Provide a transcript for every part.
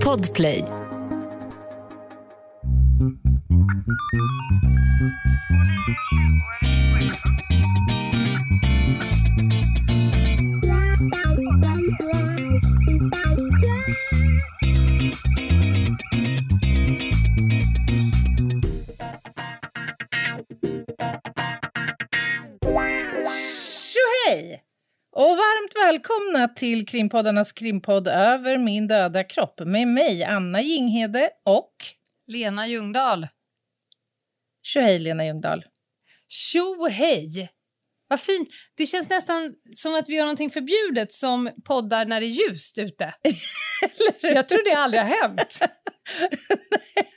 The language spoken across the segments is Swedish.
Podplay. Till krimpoddarnas krimpodd Över min döda kropp med mig, Anna Jinghede och... Lena Ljungdahl. Tjohej, Lena Ljungdahl. Tjo hej! Vad fint. Det känns nästan som att vi gör någonting förbjudet som poddar när det är ljust ute. Jag tror det aldrig har hänt.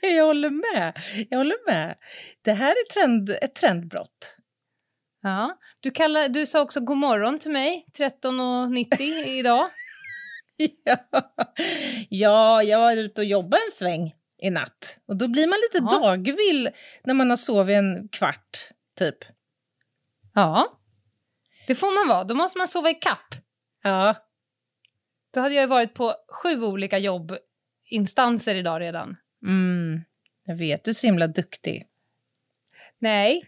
Jag håller med. Jag håller med. Det här är trend, ett trendbrott. Ja. Du, kallar, du sa också god morgon till mig 13.90 idag. Ja. ja, jag var ute och jobbade en sväng i natt. Och då blir man lite Ja. dagvill när man har sovit en kvart, typ. Ja, det får man vara. Då måste man sova i kapp. Ja, Då hade jag varit på sju olika jobbinstanser idag redan. mm, jag vet. Du är så himla duktig. Nej,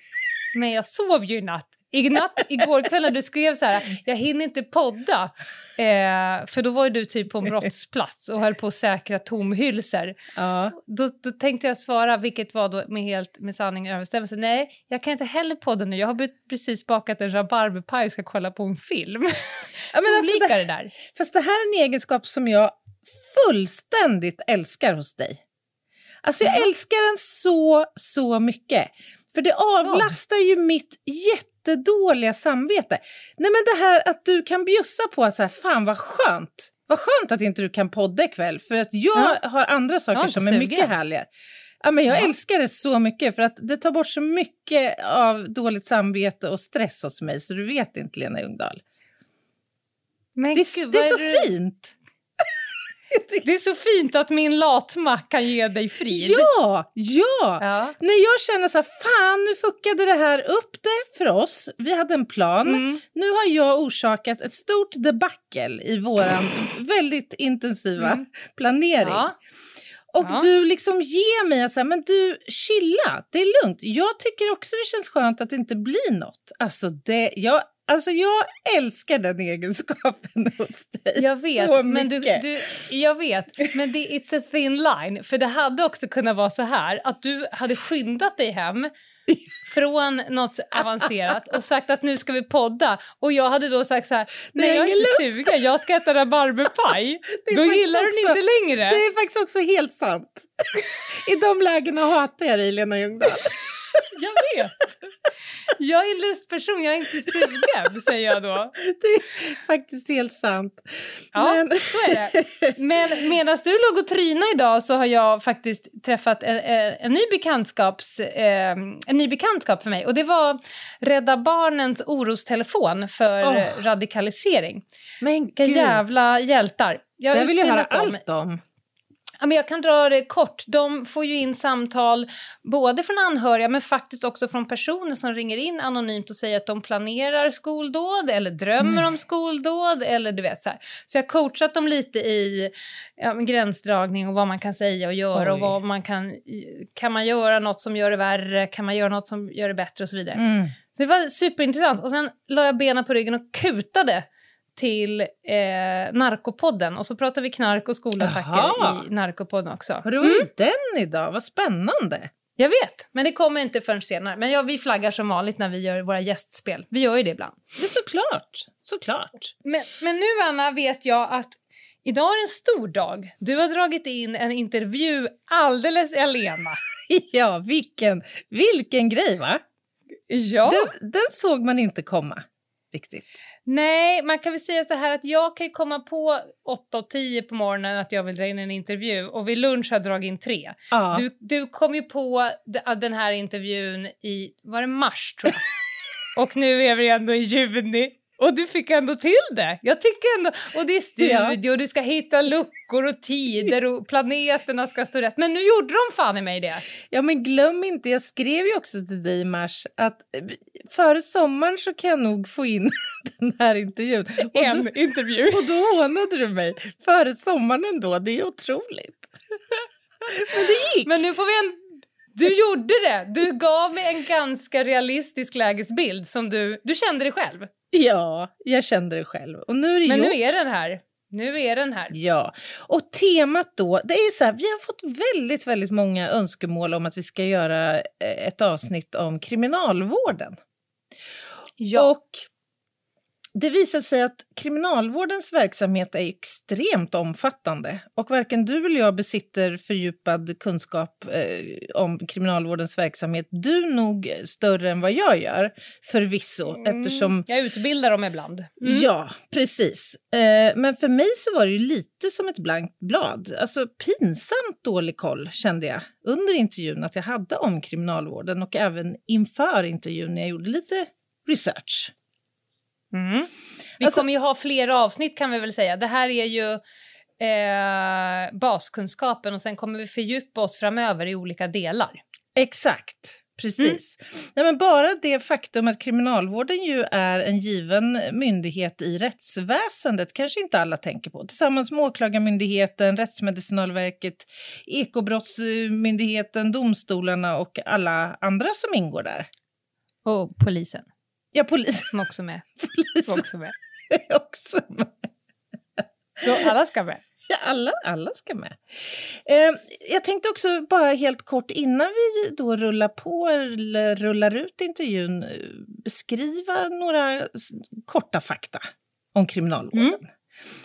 men jag sov ju i natt. I natt, igår kväll när du skrev så här, jag hinner inte podda. Eh, för då var ju du typ på en brottsplats och höll på att säkra tomhylsor. Ja. Då, då tänkte jag svara, vilket var då med helt med sanning överensstämmelse. Nej, jag kan inte heller podda nu. Jag har precis bakat en rabarberpaj och ska kolla på en film. Ja, men alltså, olika det, det där. fast det här är en egenskap som jag fullständigt älskar hos dig. Alltså jag älskar den så, så mycket. För det avlastar ju mitt jättedåliga samvete. Nej men det här att du kan bjussa på att så här, fan vad skönt. Vad skönt att inte du kan podda ikväll för att jag har andra saker inte som är mycket härligare. Ja, men jag Ja. älskar det så mycket för att det tar bort så mycket av dåligt samvete och stress hos mig så du vet inte Lena Ljungdahl. Men Det, är- gud, det är vad så du- fint! Det är så fint att min latma kan ge dig frid. Ja, ja! Ja. När jag känner så här, fan nu fuckade det här upp det för oss. Vi hade en plan. Mm. Nu har jag orsakat ett stort debacle i våran väldigt intensiva Mm. planering. Ja. Och Ja. du liksom ger mig så här, men du chilla, det är lugnt. Jag tycker också det känns skönt att det inte blir något. Alltså, det, jag, alltså jag älskar den egenskapen hos dig. Jag vet, så men du, du, jag vet, men det, it's a thin line. För det hade också kunnat vara så här att du hade skyndat dig hem från något avancerat och sagt att nu ska vi podda och jag hade då sagt så här, nej jag är inte sugen, jag ska äta rabarberpaj. Då gillar du den inte längre. Det är faktiskt också helt sant. I de lägena hatar jag dig, Lena Ljungdahl. Jag vet. Jag är en lustperson, jag är inte sugen, säger jag då. Det är faktiskt helt sant. Ja, Men- så är det. Men medan du låg och trina idag så har jag faktiskt träffat en, en, ny, bekantskaps, eh, en ny bekantskap för mig. Och det var Rädda Barnens orostelefon för eh, radikalisering. Men Vilka jävla hjältar. Jag det vill jag höra allt om. Ja, men jag kan dra det kort. De får ju in samtal både från anhöriga men faktiskt också från personer som ringer in anonymt och säger att de planerar skoldåd eller drömmer om skoldåd. Eller du vet, så, här. så jag har coachat dem lite i ja, gränsdragning och vad man kan säga och göra och vad man kan... Kan man göra något som gör det värre? Kan man göra något som gör det bättre och så vidare. Mm. Så det var superintressant. Och sen la jag benen på ryggen och kutade till eh, Narkopodden. Och så pratade vi knark och skolattacker Jaha. i Narkopodden också. Har du varit den idag? Vad spännande. Jag vet, men det kommer inte förrän senare. Men ja, vi flaggar som vanligt när vi gör våra gästspel. Vi gör ju det ibland. Det är såklart. Såklart. Men, men nu, Anna, vet jag att idag är en stor dag. Du har dragit in en intervju alldeles alena. Ja, vilken, vilken grej va? Ja. Den, den såg man inte komma riktigt. Nej, man kan väl säga så här att jag kan ju komma på 8 och 10 på morgonen att jag vill dra in en intervju och vid lunch har jag dragit in tre. Ja. Du, du kom ju på d- den här intervjun i, var det mars tror jag? och nu är vi ändå i juni Och du fick ändå till det. Jag tycker ändå, och det är studio, och du ska hitta luckor och tider och planeterna ska stå rätt. Men nu gjorde de fan i mig det. Ja, men glöm inte, jag skrev ju också till dig i mars att eh, före sommaren så kan jag nog få in den här intervjun. Och En då, intervju. och då hånade du mig. Före sommaren ändå, det är otroligt. Men det gick. Men nu får vi en... Du gjorde det! Du gav mig en ganska realistisk lägesbild som du... Du kände det själv. Ja, jag kände det själv. Och nu är det Men gjort. nu är den här. Nu är den här. Ja, och temat då, det är så här, vi har fått väldigt, väldigt många önskemål om att vi ska göra eh, ett avsnitt om kriminalvården. Ja. Och det visar sig att kriminalvårdens verksamhet är extremt omfattande och varken du eller jag besitter fördjupad kunskap eh, om kriminalvårdens verksamhet. Du nog större än vad jag gör, förvisso, eftersom Jag utbildar dem ibland. Mm. Ja, precis. Eh, men för mig så var det lite som ett blankt blad. Alltså pinsamt dålig koll kände jag under intervjun att jag hade om kriminalvården och även inför intervjun när jag gjorde lite research. Mm. Vi Alltså- kommer ju ha fler avsnitt kan vi väl säga. Det här är ju eh, baskunskapen och sen kommer vi fördjupa oss framöver i olika delar. Exakt. Precis. Nej, men bara det faktum att kriminalvården ju är en given myndighet i rättsväsendet kanske inte alla tänker på. Tillsammans med Åklagarmyndigheten, Rättsmedicinalverket, Ekobrottsmyndigheten, domstolarna och alla andra som ingår där. Och polisen Ja, polisen som också med. polisen Också med. också med. Så alla ska med. Ja, alla, alla ska med. Eh, jag tänkte också bara helt kort innan vi då rullar på eller rullar ut intervjun eh, beskriva några korta fakta om kriminalvården.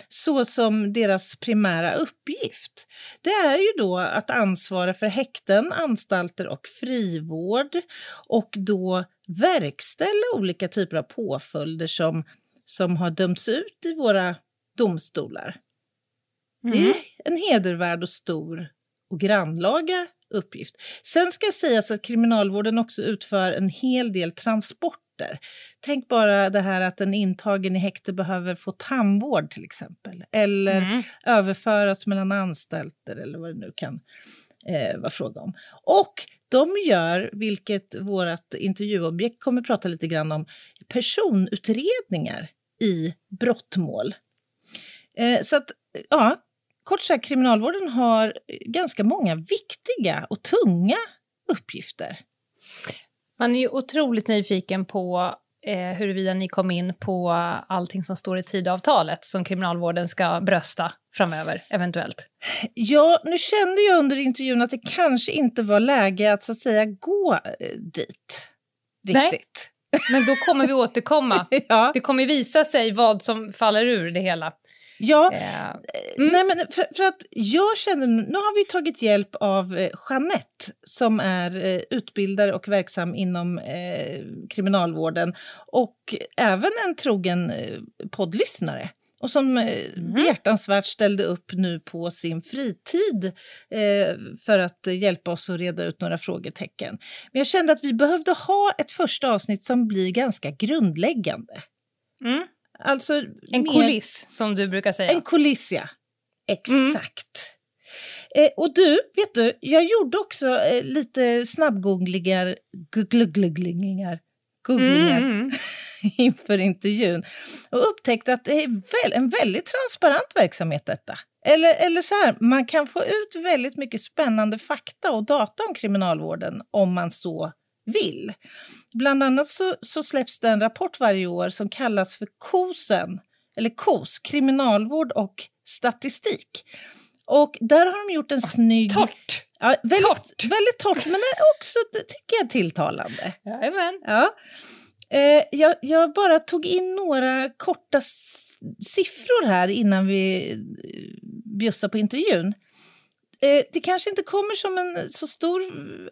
Så som deras primära uppgift. Det är ju då att ansvara för häkten, anstalter och frivård och då verkställa olika typer av påföljder som, som har dömts ut i våra domstolar. Det Mm. är en hedervärd och stor och grannlaga uppgift. Sen ska sägas att kriminalvården också utför en hel del transporter. Tänk bara det här att en intagen i häkte behöver få tandvård till exempel. Eller Mm. överföras mellan anstalter eller vad det nu kan eh, vara fråga om. Och de gör, vilket vårt intervjuobjekt kommer att prata lite grann om, personutredningar i brottmål. Eh, så att, ja, kort sagt, kriminalvården har ganska många viktiga och tunga uppgifter. Man är ju otroligt nyfiken på eh, huruvida ni kom in på allting som står i Tidöavtalet som kriminalvården ska brösta framöver, eventuellt. Ja, nu kände jag under intervjun att det kanske inte var läge att så att säga gå eh, dit. Nej. Riktigt. Men då kommer vi återkomma. Ja, Det kommer visa sig vad som faller ur det hela. Ja Eh, Nej, men för, för att jag känner, nu har vi tagit hjälp av eh, Jeanette som är eh, utbildare och verksam inom eh, kriminalvården och även en trogen poddlyssnare och som Mhm. behjärtansvärt ställde upp nu på sin fritid eh, för att hjälpa oss att reda ut några frågetecken. Men jag kände att vi behövde ha ett första avsnitt som blir ganska grundläggande. mm. Alltså En mer- kuliss, som du brukar säga. en kuliss, ja. Exakt. Eh, och du, vet du, jag gjorde också eh, lite snabbgooglingar, googlingar, googlingar Mm, mm. inför intervjun och upptäckte att det är väl, en väldigt transparent verksamhet detta. Eller, eller så här, man kan få ut väldigt mycket spännande fakta och data om kriminalvården om man så vill. Bland annat så, så släpps det en rapport varje år som kallas för KOSen, eller KOS, kriminalvård och statistik. Och där har de gjort en snygg... Torrt! Ja, väldigt, Torrt. väldigt torrt, men också tycker jag tilltalande. Jajamän. Ja. Eh, jag, jag bara tog in några korta siffror här innan vi eh, bjussar på intervjun. Eh, det kanske inte kommer som en så stor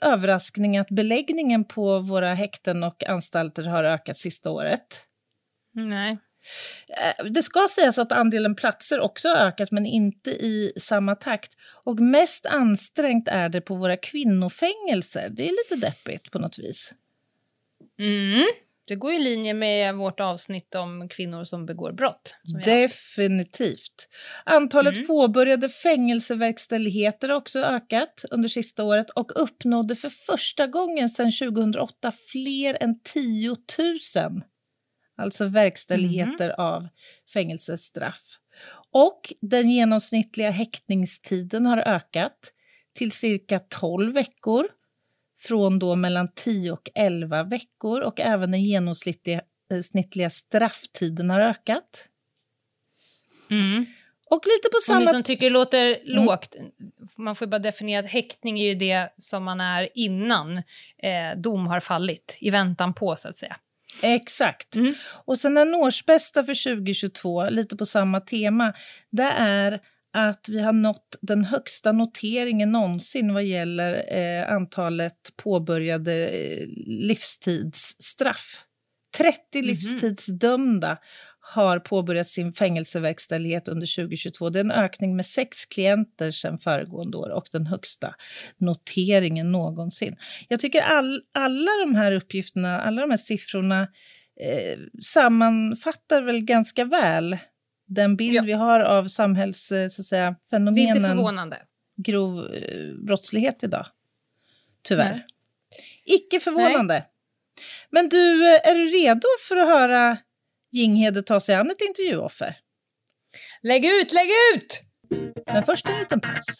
överraskning att beläggningen på våra häkten och anstalter har ökat sista året. Nej. Eh, Det ska sägas att andelen platser också har ökat, men inte i samma takt. Och mest ansträngt är det på våra kvinnofängelser. Det är lite deppigt på något vis. Mm. Det går i linje med vårt avsnitt om kvinnor som begår brott. Som Definitivt. Antalet mm. påbörjade fängelseverkställigheter har också ökat under sista året och uppnådde för första gången sedan 2008 fler än 10 000 alltså verkställigheter mm. av fängelsestraff. Och den genomsnittliga häktningstiden har ökat till cirka 12 veckor från då mellan 10 och 11 veckor och även den genomsnittliga eh, strafftiden har ökat. Mm. Och lite på samma... Om ni som tycker det låter mm. lågt, man får bara definiera att häktning är ju det som man är innan eh, dom har fallit, i väntan på så att säga. Exakt. Mm. Och sen en årsbästa för 2022, lite på samma tema, det är att vi har nått den högsta noteringen någonsin vad gäller eh, antalet påbörjade eh, livstidsstraff. 30 mm -hmm. livstidsdömda har påbörjat sin fängelseverkställighet under 2022. Det är en ökning med sex klienter sedan föregående år och den högsta noteringen någonsin. Jag tycker all, alla de här uppgifterna, alla de här siffrorna eh, sammanfattar väl ganska väl den bild ja. vi har av samhällsfenomenen. Det är inte förvånande. grov eh, brottslighet idag. Tyvärr. Nej. Icke förvånande. Nej. Men du, eh, är du redo för att höra Jinghede ta sig an ett intervjuoffer? Lägg ut, lägg ut! Men först en liten paus.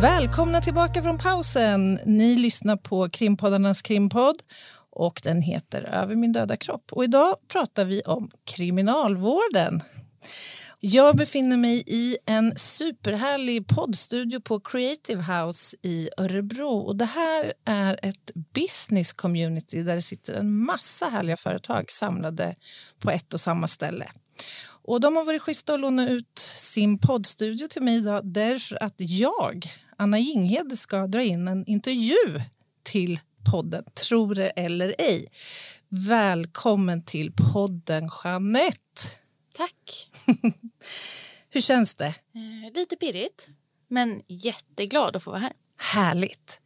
Välkomna tillbaka från pausen. Ni lyssnar på krimpoddarnas krimpodd och den heter Över min döda kropp. Och idag pratar vi om kriminalvården. Jag befinner mig i en superhärlig poddstudio på Creative House i Örebro. Och det här är ett business community där det sitter en massa härliga företag samlade på ett och samma ställe. Och De har varit schyssta att låna ut sin poddstudio till mig idag därför att jag, Anna Jinghede, ska dra in en intervju till podden, tro det eller ej. Välkommen till podden, Jeanette. Tack. Hur känns det? Eh, lite pirrigt, men jätteglad att få vara här. Härligt.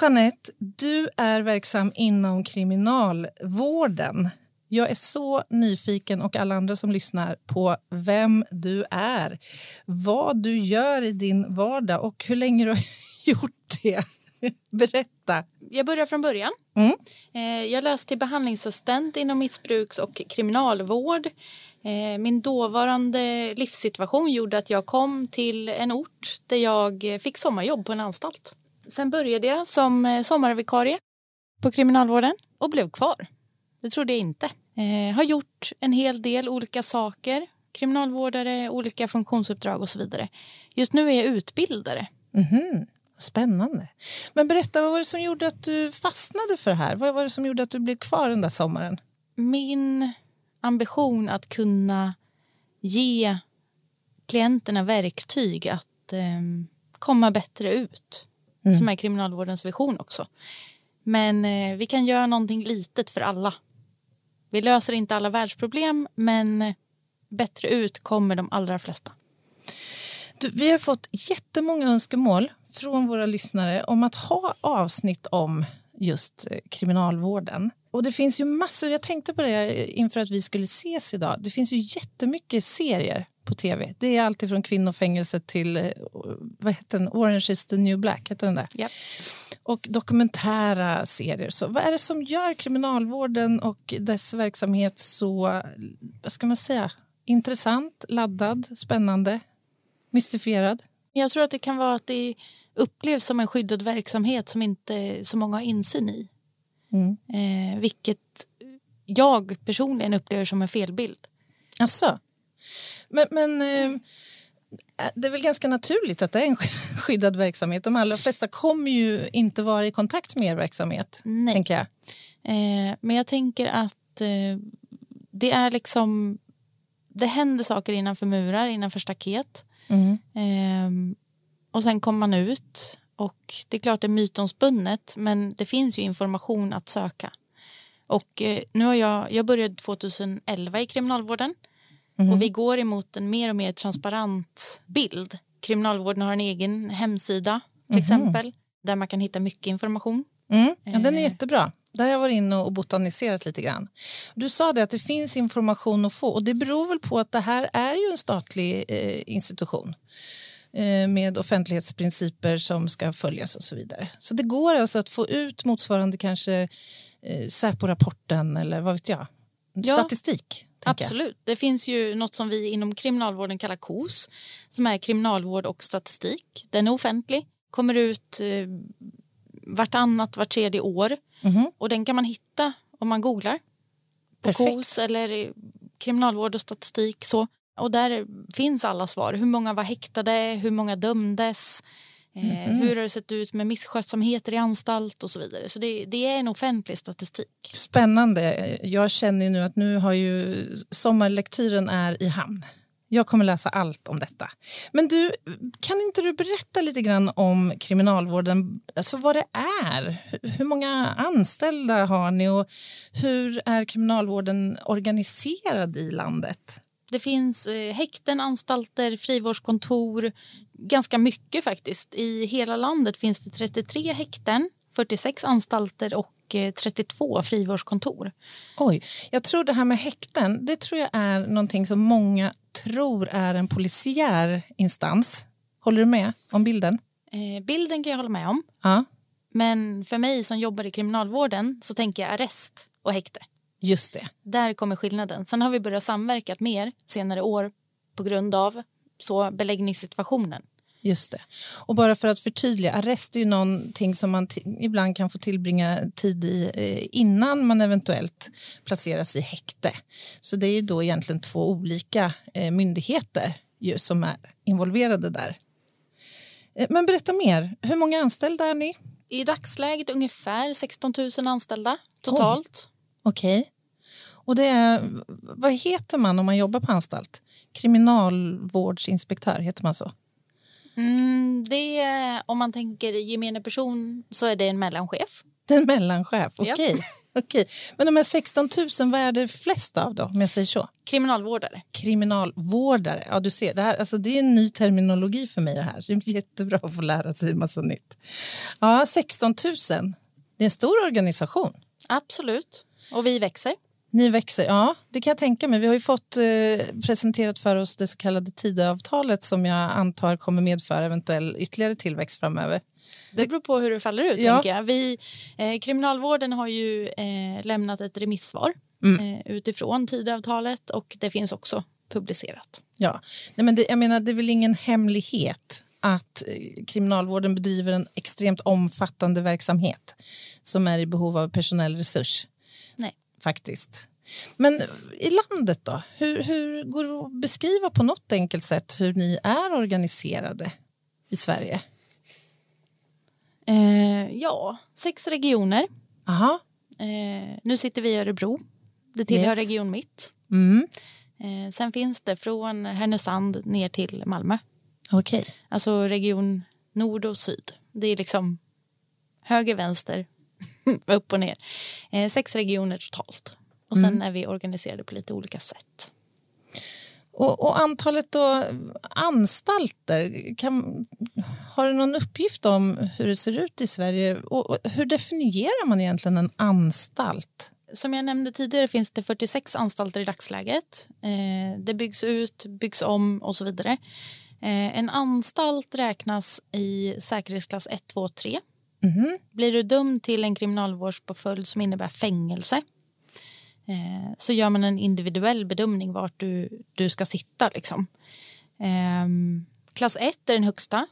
Jeanette, du är verksam inom kriminalvården. Jag är så nyfiken, och alla andra som lyssnar, på vem du är, vad du gör i din vardag och hur länge du har gjort det. Berätta. Jag börjar från början. Mm. Eh, jag läste till behandlingsassistent inom missbruks och kriminalvård. Eh, min dåvarande livssituation gjorde att jag kom till en ort där jag fick sommarjobb på en anstalt. Sen började jag som eh, sommarvikarie på kriminalvården och blev kvar. Det trodde jag inte. Eh, har gjort en hel del olika saker. Kriminalvårdare, olika funktionsuppdrag och så vidare. Just nu är jag utbildare. Mm -hmm. Spännande. Men berätta, vad var det som gjorde att du fastnade för det här? Vad var det som gjorde att du blev kvar den där sommaren? Min ambition att kunna ge klienterna verktyg att eh, komma bättre ut. Mm. Som är kriminalvårdens vision också. Men eh, vi kan göra någonting litet för alla. Vi löser inte alla världsproblem, men bättre ut kommer de allra flesta. Du, vi har fått jättemånga önskemål från våra lyssnare om att ha avsnitt om just eh, kriminalvården. Och det finns ju massor, jag tänkte på det inför att vi skulle ses idag. Det finns ju jättemycket serier på tv. Det är alltid från kvinnofängelse till eh, vad heter den? Orange is the new black. Heter den där? Yep. Och dokumentära serier. Så vad är det som gör kriminalvården och dess verksamhet så vad ska man säga, intressant, laddad, spännande, mystifierad? Jag tror att det kan vara att det upplevs som en skyddad verksamhet som inte så många har insyn i. Mm. Eh, vilket jag personligen upplever som en felbild. Alltså. Men, men eh, det är väl ganska naturligt att det är en skyddad verksamhet. De allra flesta kommer ju inte vara i kontakt med er verksamhet. Nej. Tänker jag. Eh, men jag tänker att eh, det är liksom... Det händer saker innanför murar, innanför staket. Mm. Eh, och sen kommer man ut. Och Det är klart det är mytomspunnet, men det finns ju information att söka. Och eh, nu har jag, jag började 2011 i kriminalvården och vi går emot en mer och mer transparent bild. Kriminalvården har en egen hemsida till exempel där man kan hitta mycket information. Mm. Ja, den är Eh. jättebra. Där har jag varit inne och botaniserat lite grann. Du sa det att det finns information att få och det beror väl på att det här är ju en statlig eh, institution eh, med offentlighetsprinciper som ska följas och så vidare. Så det går alltså att få ut motsvarande kanske eh, Säpo-rapporten eller vad vet jag, Ja. statistik. tänker jag. Absolut. Det finns ju något som vi inom kriminalvården kallar KOS som är kriminalvård och statistik. Den är offentlig, kommer ut eh, vartannat, vart tredje år Mhm. och den kan man hitta om man googlar på Perfekt. KOS eller kriminalvård och statistik. Så. Och där finns alla svar. Hur många var häktade? Hur många dömdes? Eh, Mhm. Hur har det sett ut med misskötsamheter i anstalt och så vidare. Så det, det är en offentlig statistik. Spännande. Jag känner ju nu att nu har ju sommarlektyren är i hamn. Jag kommer läsa allt om detta. Men du, kan inte du berätta lite grann om kriminalvården, alltså vad det är? Hur- Hur många anställda har ni och hur är kriminalvården organiserad i landet? Det finns eh, häkten, anstalter, frivårdskontor. Ganska mycket faktiskt. I hela landet finns det 33 häkten, 46 anstalter och eh, 32 frivårdskontor. Oj, jag tror det här med häkten, det tror jag är någonting som många tror är en polisiär instans. Håller du med om bilden? Eh, bilden kan jag hålla med om. Ja. Men för mig som jobbar i kriminalvården så tänker jag arrest och häkte. Just det. Där kommer skillnaden. Sen har vi börjat samverka mer senare år på grund av så beläggningssituationen. Just det. Och bara för att förtydliga, arrest är ju någonting som man ibland kan få tillbringa tid i eh, innan man eventuellt placeras i häkte. Så det är ju då egentligen två olika eh, myndigheter ju, som är involverade där. Eh, men berätta mer, hur många anställda är ni? I dagsläget ungefär 16 000 anställda totalt. Okej. Och det är, vad heter man om man jobbar på anstalt? Kriminalvårdsinspektör, heter man så? Mm, det är, om man tänker gemene person så är det en mellanchef. Det är en mellanchef, okej. okej. Men de här 16 000, vad är det flest av då, om jag säger så? Kriminalvårdare. Kriminalvårdare, ja du ser, det, här, alltså, det är en ny terminologi för mig det här. Det är jättebra att få lära sig en massa nytt. Ja, 16 000, det är en stor organisation. Absolut. Och vi växer. Ni växer, ja det kan jag tänka mig. Vi har ju fått eh, presenterat för oss det så kallade Tidöavtalet som jag antar kommer medföra eventuell ytterligare tillväxt framöver. Det beror på hur det faller ut. Ja. Tänker jag. Vi, eh, kriminalvården har ju eh, lämnat ett remissvar eh, utifrån Tidöavtalet och det finns också publicerat. Ja, Nej, men det, jag menar, det är väl ingen hemlighet att eh, kriminalvården bedriver en extremt omfattande verksamhet som är i behov av personell resurs. Faktiskt. Men i landet då? Hur, hur går det att beskriva på något enkelt sätt hur ni är organiserade i Sverige? Eh, ja, sex regioner. Aha. Eh, nu sitter vi i Örebro. Det tillhör Yes. Region Mitt. Mm. Eh, sen finns det från Härnösand ner till Malmö. Okej. Alltså region nord och syd. Det är liksom höger, vänster, upp och ner. Eh, sex regioner totalt. Och sen är vi organiserade på lite olika sätt. Och, och antalet då, anstalter, kan, har du någon uppgift om hur det ser ut i Sverige? Och, och hur definierar man egentligen en anstalt? Som jag nämnde tidigare finns det 46 anstalter i dagsläget. Eh, det byggs ut, byggs om och så vidare. Eh, en anstalt räknas i säkerhetsklass 1, 2, 3. Mhm. Blir du dömd till en kriminalvårdspåföljd som innebär fängelse eh, så gör man en individuell bedömning vart du, du ska sitta. Liksom. Eh, klass 1 är den högsta.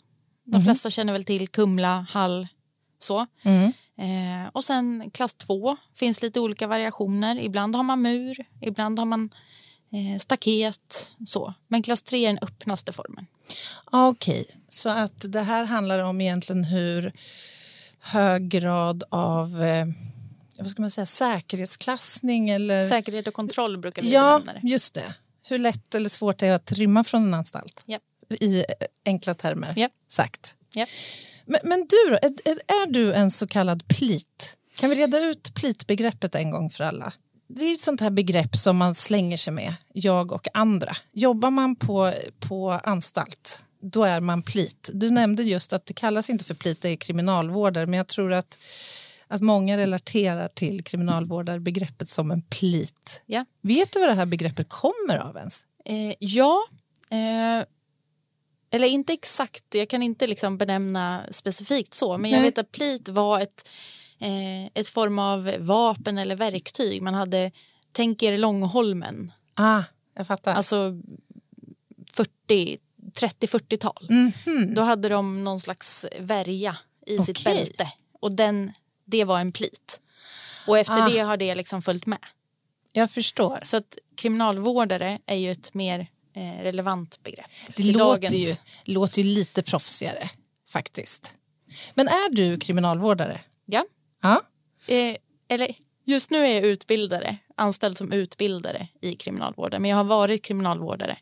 De flesta känner väl till Kumla, Hall, så. Mm. Eh, och sen klass 2 finns lite olika variationer. Ibland har man mur, ibland har man eh, staket, så. Men klass 3 är den öppnaste formen. Ah, Okej, så att det här handlar om egentligen hur hög grad av eh, vad ska man säga, säkerhetsklassning eller... Säkerhet och kontroll brukar vi ja, benämna det. just det. Hur lätt eller svårt det är att rymma från en anstalt. Japp. I enkla termer Japp. sagt. Japp. Men, men du då, är, är- du en så kallad plit? Kan vi reda ut plitbegreppet en gång för alla? Det är ett sånt här begrepp som man slänger sig med, jag och andra. Jobbar man på, på anstalt, då är man plit. Du nämnde just att det kallas inte för plit, det är kriminalvårdare, men jag tror att, att många relaterar till kriminalvårdarbegreppet som en plit. Ja. Vet du vad det här begreppet kommer av ens? Eh, ja, eh, eller inte exakt, jag kan inte liksom benämna specifikt så, men jag Nej. vet att plit var ett, eh, ett form av vapen eller verktyg. Man hade, tänk er Långholmen, Ah, jag fattar. alltså 40, 30-40-tal. Då hade de någon slags värja i sitt Okej. bälte och den, det var en plit. Och efter Ah. det har det liksom följt med. jag förstår. Så att kriminalvårdare är ju ett mer eh, relevant begrepp. Det låter dagens- ju, låter ju lite proffsigare faktiskt. Men är du kriminalvårdare? Ja. Ja. Eh, eller just nu är jag utbildare, anställd som utbildare i kriminalvården. Men jag har varit kriminalvårdare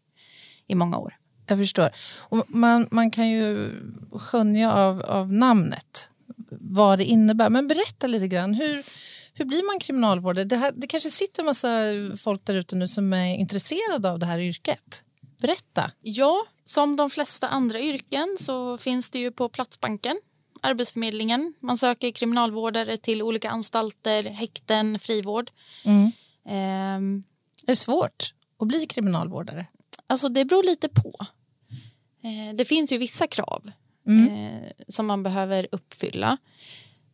i många år. Jag förstår. Och man, man kan ju skönja av, av namnet vad det innebär. Men berätta lite grann. Hur, hur blir man kriminalvårdare? Det, här, det kanske sitter en massa folk där ute nu som är intresserade av det här yrket. Berätta. Ja, som de flesta andra yrken så finns det ju på Platsbanken, Arbetsförmedlingen. Man söker kriminalvårdare till olika anstalter, häkten, frivård. Ehm, Är det svårt att bli kriminalvårdare? Alltså det beror lite på. Eh, det finns ju vissa krav eh, som man behöver uppfylla.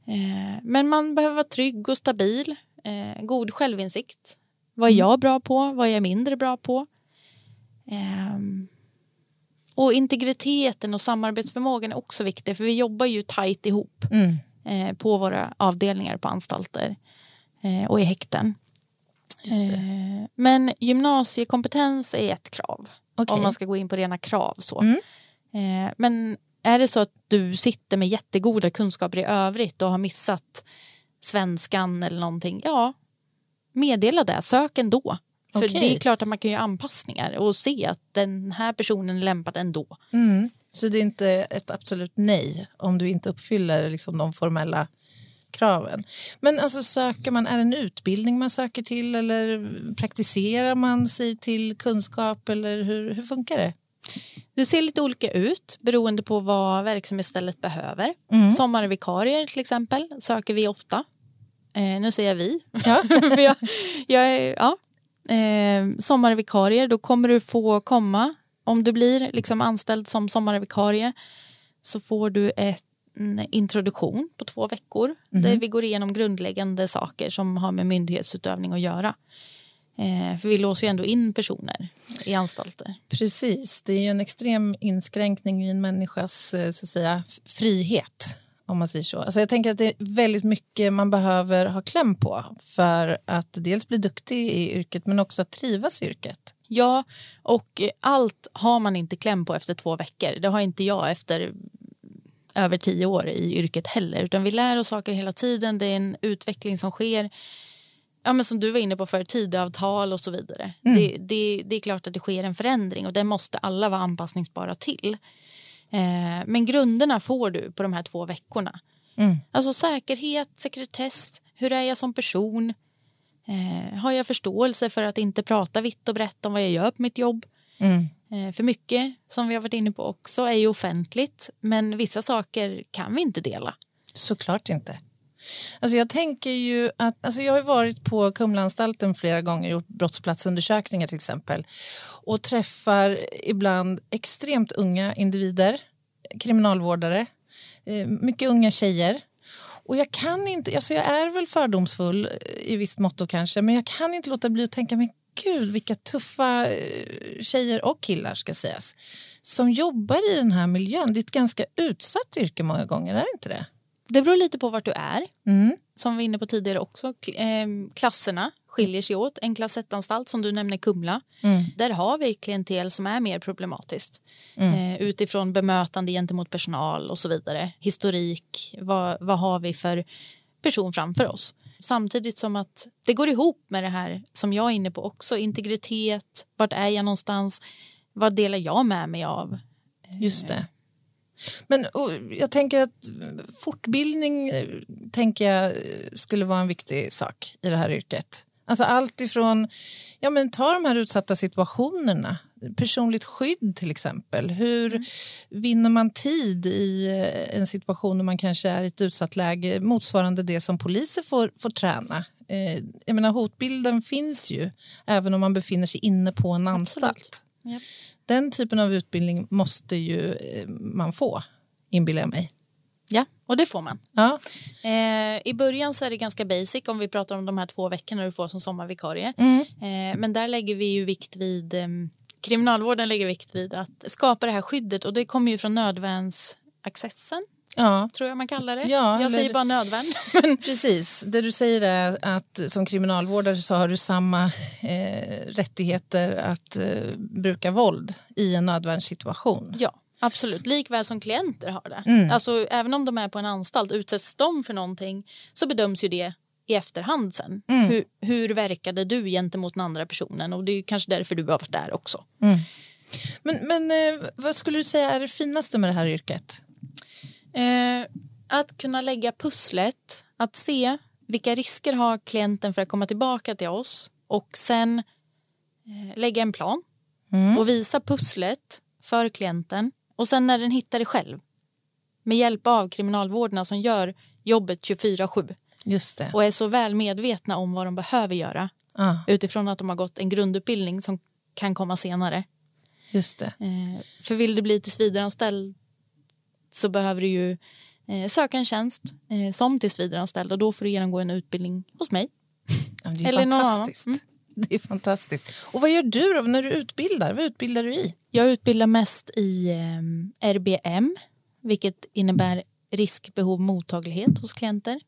Eh, men man behöver vara trygg och stabil, eh, god självinsikt. Vad är jag bra på? Vad är jag mindre bra på? Ehm, och integriteten och samarbetsförmågan är också viktig för vi jobbar ju tajt ihop eh, på våra avdelningar på anstalter eh, och i häkten. Men gymnasiekompetens är ett krav Okej. om man ska gå in på rena krav. Så. Eh, Men är det så att du sitter med jättegoda kunskaper i övrigt och har missat svenskan eller någonting, ja, meddela det, sök ändå. För Okej. det är klart att man kan göra anpassningar och se att den här personen är lämpad ändå. Mm. Så det är inte ett absolut nej om du inte uppfyller liksom de formella kraven. Men alltså söker man, är det en utbildning man söker till eller praktiserar man sig till kunskap eller hur, hur funkar det? Det ser lite olika ut beroende på vad verksamhetsstället behöver. Sommarvikarier till exempel söker vi ofta. Eh, nu säger jag vi. Ja. För jag, jag är, ja. eh, sommarvikarier, då kommer du få komma. Om du blir liksom anställd som sommarvikarie så får du ett, introduktion på två veckor där vi går igenom grundläggande saker som har med myndighetsutövning att göra. Eh, för vi låser ju ändå in personer i anstalter. Precis, det är ju en extrem inskränkning i en människas eh, så att säga, frihet. Om man säger så. Alltså jag tänker att det är väldigt mycket man behöver ha kläm på för att dels bli duktig i yrket men också att trivas i yrket. Ja, och allt har man inte kläm på efter två veckor. Det har inte jag efter över tio år i yrket heller. Utan vi lär oss saker hela tiden. Det är en utveckling som sker. Ja, men som du var inne på för tidavtal och så vidare. Det, det, det är klart att det sker en förändring och det måste alla vara anpassningsbara till. Eh, men grunderna får du på de här två veckorna. Alltså säkerhet, sekretess, hur är jag som person? Eh, har jag förståelse för att inte prata vitt och brett om vad jag gör på mitt jobb? Eh, Eh, för mycket, som vi har varit inne på också, är ju offentligt. Men vissa saker kan vi inte dela. Såklart inte. Alltså jag tänker ju att, alltså jag har varit på Kumlaanstalten flera gånger, gjort brottsplatsundersökningar till exempel och träffar ibland extremt unga individer, kriminalvårdare, eh, mycket unga tjejer. Och jag kan inte, alltså jag är väl fördomsfull eh, i visst mått kanske, men jag kan inte låta bli att tänka, men gud vilka tuffa eh, tjejer och killar ska sägas, som jobbar i den här miljön. Det är ett ganska utsatt yrke många gånger, är det inte det? Det beror lite på vart du är. Mm. Som vi var inne på tidigare också. Ehm, klasserna skiljer sig åt. En klass 1-anstalt som du nämner Kumla, Mm. där har vi klientel som är mer problematiskt. Eh, utifrån bemötande gentemot personal och så vidare. Historik, vad, vad har vi för person framför oss? Samtidigt som att det går ihop med det här som jag är inne på också. Integritet, vart är jag någonstans? Vad delar jag med mig av? Just det. Men jag tänker att fortbildning eh, tänker jag eh, skulle vara en viktig sak i det här yrket. Alltså allt ifrån, ja men ta de här utsatta situationerna, personligt skydd till exempel. Hur vinner man tid i eh, en situation där man kanske är i ett utsatt läge motsvarande det som poliser får, får träna? Eh, jag menar hotbilden finns ju även om man befinner sig inne på en anstalt. Japp. Den typen av utbildning måste ju eh, man få, inbillar jag mig. Ja, och det får man. Ja. Eh, I början så är det ganska basic om vi pratar om de här två veckorna du får som sommarvikarie. Mm. Eh, men där lägger vi ju vikt vid, eh, kriminalvården lägger vikt vid att skapa det här skyddet och det kommer ju från nödvärnsaccessen ja, tror jag man kallar det. Ja, jag säger bara nödvärn. precis. Det du säger är att som kriminalvårdare så har du samma eh, rättigheter att eh, bruka våld i en nödvärnssituation. ja, absolut. Likväl som klienter har det. Mm. Alltså, även om de är på en anstalt, utsätts de för någonting så bedöms ju det i efterhand sen. Mm. Hur, hur verkade du gentemot den andra personen? Och det är ju kanske därför du har varit där också. Men, men eh, vad skulle du säga är det finaste med det här yrket? Eh, att kunna lägga pusslet, att se vilka risker har klienten för att komma tillbaka till oss och sen eh, lägga en plan och visa pusslet för klienten och sen när den hittar det själv med hjälp av kriminalvårdarna som gör jobbet 24-7 Just det. och är så väl medvetna om vad de behöver göra Ja, utifrån att de har gått en grundutbildning som kan komma senare. just det. Eh, för vill du bli tillsvidareanställd så behöver du ju eh, söka en tjänst eh, som tillsvidareanställd och då får du genomgå en utbildning hos mig. Ja, det är Eller någon fantastiskt. annan. Det är fantastiskt. Och vad gör du då när du utbildar? Vad utbildar du i? Jag utbildar mest i eh, RBM, vilket innebär risk, behov, mottaglighet hos klienter.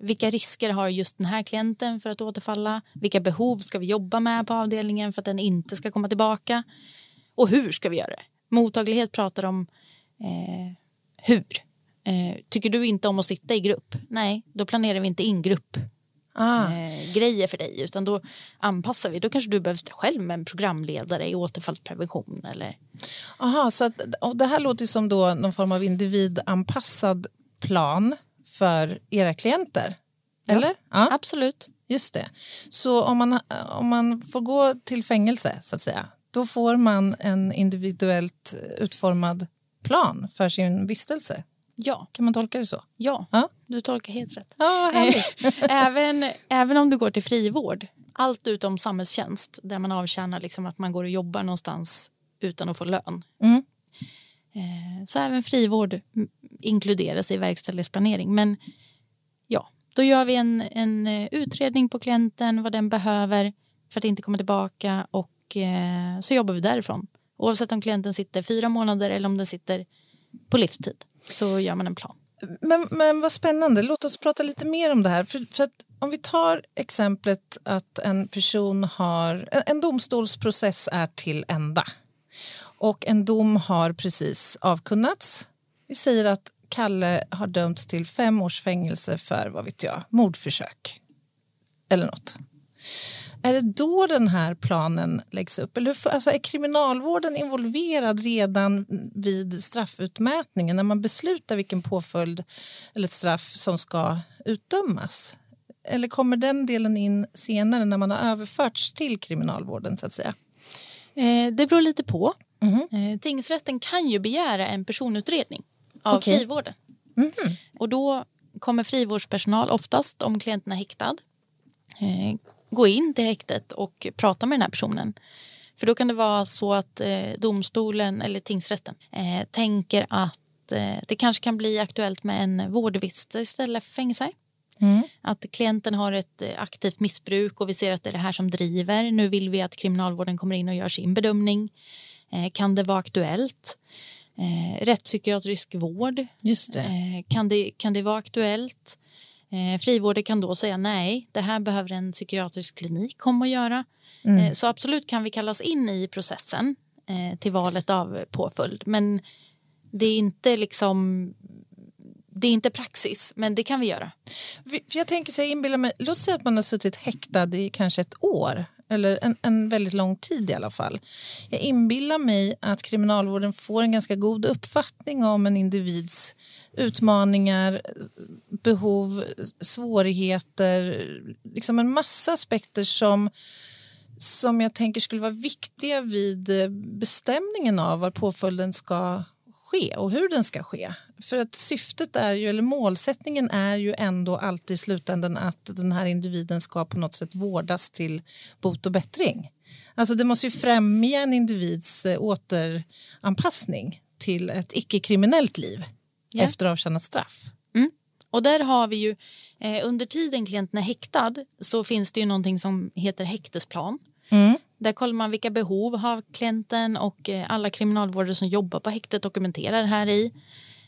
Vilka risker har just den här klienten för att återfalla? Vilka behov ska vi jobba med på avdelningen för att den inte ska komma tillbaka? Och hur ska vi göra det? Mottaglighet pratar om eh, hur. Eh, tycker du inte om att sitta i grupp? Nej, då planerar vi inte in grupp Ah. eh, grejer för dig utan då anpassar vi. Då kanske du behöver sitta själv med en programledare i återfallsprevention eller Aha, så att, och det här låter som då någon form av individanpassad plan för era klienter. Eller? Ja, Absolut. just det. Så om man, om man får gå till fängelse, så att säga, då får man en individuellt utformad plan för sin vistelse. Ja, Kan man tolka det så? ja. Ja, du tolkar helt rätt. ja härligt. även, även om du går till frivård, allt utom samhällstjänst där man avtjänar liksom att man går och jobbar någonstans utan att få lön. Mm. Eh, så även frivård mm, inkluderas i verkställighetsplanering. Men ja, då gör vi en, en eh, utredning på klienten, vad den behöver för att inte komma tillbaka och eh, så jobbar vi därifrån. Oavsett om klienten sitter fyra månader eller om den sitter på livstid så gör man en plan. Men, men vad spännande, låt oss prata lite mer om det här. För, för att om vi tar exemplet att en person har, en, en domstolsprocess är till ända och en dom har precis avkunnats. Vi säger att Kalle har dömts till fem års fängelse för, vad vet jag, mordförsök eller något. Är det då den här planen läggs upp? Eller alltså är kriminalvården involverad redan vid straffutmätningen när man beslutar vilken påföljd eller straff som ska utdömas? Eller kommer den delen in senare när man har överförts till kriminalvården? så att säga? Eh, det beror lite på. Eh, tingsrätten kan ju begära en personutredning av Okej. frivården. Och då kommer frivårdspersonal, oftast om klienten är häktad, eh, gå in till häktet och prata med den här personen. För då kan det vara så att eh, domstolen eller tingsrätten tänker att det kanske kan bli aktuellt med en vårdvistelse istället för fängelse. Att klienten har ett aktivt missbruk och vi ser att det är det här som driver. Nu vill vi att kriminalvården kommer in och gör sin bedömning. Eh, kan det vara aktuellt? Eh, rättspsykiatrisk vård. Just det. Eh, kan, det, kan det vara aktuellt? Eh, frivården kan då säga nej, det här behöver en psykiatrisk klinik komma och göra. Eh, så absolut kan vi kallas in i processen till valet av påföljd. Men det är inte liksom det är inte praxis, men det kan vi göra. Jag tänker så inbilla mig, låt säga att man har suttit häktad i kanske ett år eller en, en väldigt lång tid i alla fall. Jag inbillar mig att kriminalvården får en ganska god uppfattning om en individs utmaningar, behov, svårigheter, liksom en massa aspekter som som jag tänker skulle vara viktiga vid eh, bestämningen av var påföljden ska ske och hur den ska ske. För att syftet är ju, eller målsättningen är ju ändå alltid i slutändan att den här individen ska på något sätt vårdas till bot och bättring. Alltså det måste ju främja en individs eh, återanpassning till ett icke-kriminellt liv Ja. efter avtjänat straff. Och där har vi ju, eh, under tiden klienten är häktad så finns det ju någonting som heter häktesplan. Mm. Där kollar man vilka behov har klienten och eh, alla kriminalvårdare som jobbar på häktet dokumenterar här i.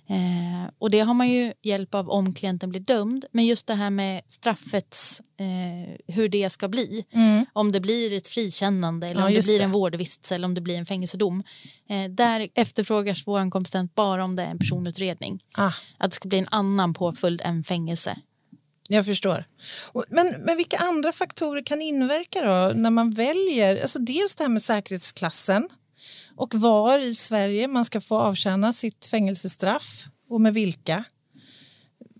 Eh, och det har man ju hjälp av om klienten blir dömd. Men just det här med straffets, eh, hur det ska bli. Om det blir ett frikännande eller Ja, om det blir det. en vårdvistelse eller om det blir en fängelsedom. Eh, där efterfrågas vår kompetent bara om det är en personutredning. Ah. Att det ska bli en annan påföljd än fängelse. Jag förstår. Men, men vilka andra faktorer kan inverka då när man väljer? Alltså dels det här med säkerhetsklassen och var i Sverige man ska få avtjäna sitt fängelsestraff och med vilka.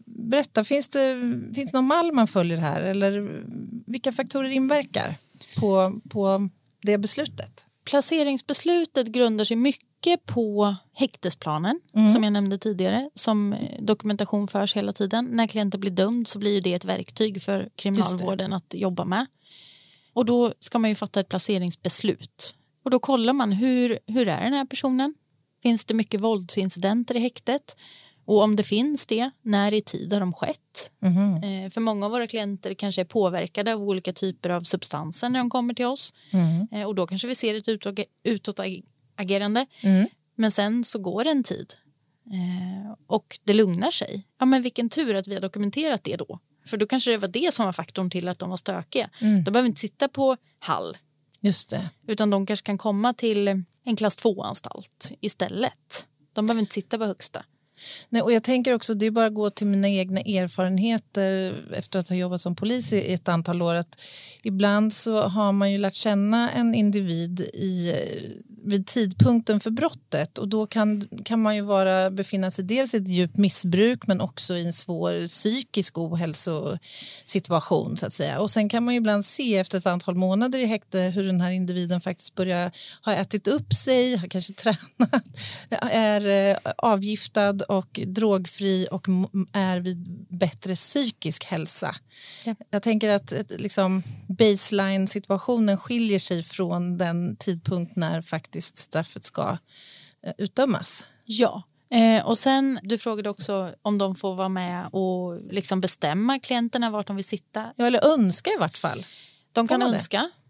Berätta, finns det, finns det någon mall man följer här eller vilka faktorer inverkar på, på det beslutet? Placeringsbeslutet grundar sig mycket på häktesplanen som jag nämnde tidigare som dokumentation förs hela tiden. När klienten blir dömd så blir det ett verktyg för kriminalvården att jobba med. Och då ska man ju fatta ett placeringsbeslut. Och då kollar man hur, hur är den här personen? Finns det mycket våldsincidenter i häktet? Och om det finns det, när i tid har de skett? Eh, för många av våra klienter kanske är påverkade av olika typer av substanser när de kommer till oss. Eh, och då kanske vi ser ett utåg- utåtagerande. Men sen så går en tid eh, och det lugnar sig. Ja, men vilken tur att vi har dokumenterat det då. För då kanske det var det som var faktorn till att de var stökiga. De behöver inte sitta på Hall Just det. utan de kanske kan komma till en klass 2-anstalt istället. De behöver inte sitta på högsta. Nej, och jag tänker också, det är bara att gå till mina egna erfarenheter efter att ha jobbat som polis i ett antal år. Att ibland så har man ju lärt känna en individ i, vid tidpunkten för brottet och då kan, kan man ju vara, befinna sig dels i ett djupt missbruk men också i en svår psykisk ohälsosituation så att säga. Och sen kan man ju ibland se efter ett antal månader i häkte hur den här individen faktiskt börjar ha ätit upp sig, har kanske tränat, är eh, avgiftad och drogfri och är vid bättre psykisk hälsa. Ja. Jag tänker att liksom, baseline-situationen skiljer sig från den tidpunkt när faktiskt straffet ska eh, utdömas. Ja. Eh, och sen, du frågade också om de får vara med och liksom bestämma klienterna vart de vill sitta. Ja, eller önska i vart fall. De kan man det?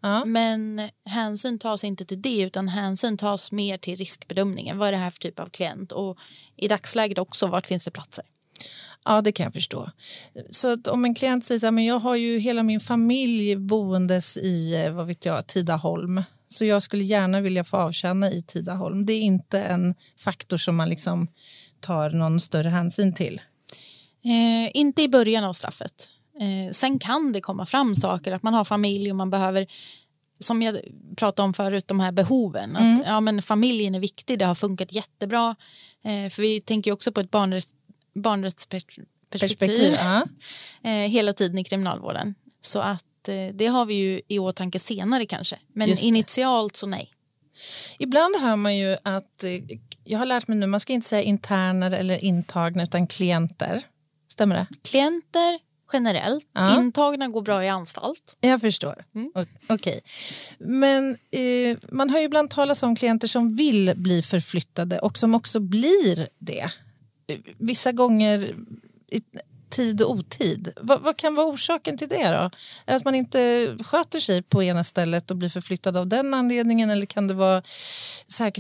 Ja. men hänsyn tas inte till det utan hänsyn tas mer till riskbedömningen. Vad är det här för typ av klient? Och i dagsläget också, vart finns det platser? Ja, det kan jag förstå. Så att om en klient säger så här, men jag har ju hela min familj boendes i eh, vad vet jag, Tidaholm så jag skulle gärna vilja få avtjäna i Tidaholm. Det är inte en faktor som man liksom tar någon större hänsyn till. Eh, inte i början av straffet. Eh, sen kan det komma fram saker, att man har familj och man behöver som jag pratade om förut, de här behoven. Att, ja, men familjen är viktig, det har funkat jättebra. Eh, för vi tänker ju också på ett barnrätts, barnrättsperspektiv Perspektiv. Eh, hela tiden i kriminalvården. Så att eh, det har vi ju i åtanke senare kanske. Men initialt så nej. Ibland hör man ju att, eh, jag har lärt mig nu, man ska inte säga interner eller intagna utan klienter. Stämmer det? Klienter generellt, Ja. intagna går bra i anstalt. Jag förstår. O- Okej. Men eh, man har ju ibland talas om klienter som vill bli förflyttade och som också blir det. Vissa gånger i tid och otid. Vad, vad kan vara orsaken till det då? Att man inte sköter sig på ena stället och blir förflyttad av den anledningen eller kan det vara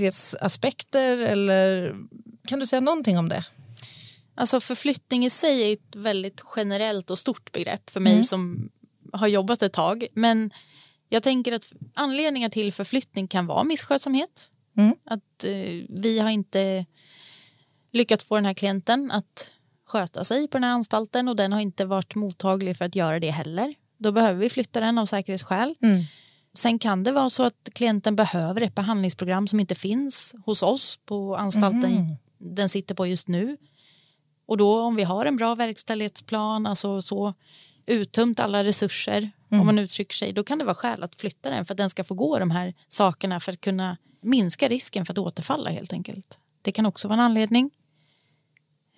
säkerhetsaspekter eller kan du säga någonting om det? Alltså förflyttning i sig är ett väldigt generellt och stort begrepp för mig som har jobbat ett tag. Men jag tänker att anledningar till förflyttning kan vara misskötsamhet. Mm. Att eh, vi har inte lyckats få den här klienten att sköta sig på den här anstalten och den har inte varit mottaglig för att göra det heller. Då behöver vi flytta den av säkerhetsskäl. Mm. Sen kan det vara så att klienten behöver ett behandlingsprogram som inte finns hos oss på anstalten Mhm. den sitter på just nu. Och då om vi har en bra verkställighetsplan, alltså så uttömt alla resurser om man uttrycker sig, då kan det vara skäl att flytta den för att den ska få gå de här sakerna för att kunna minska risken för att återfalla helt enkelt. Det kan också vara en anledning.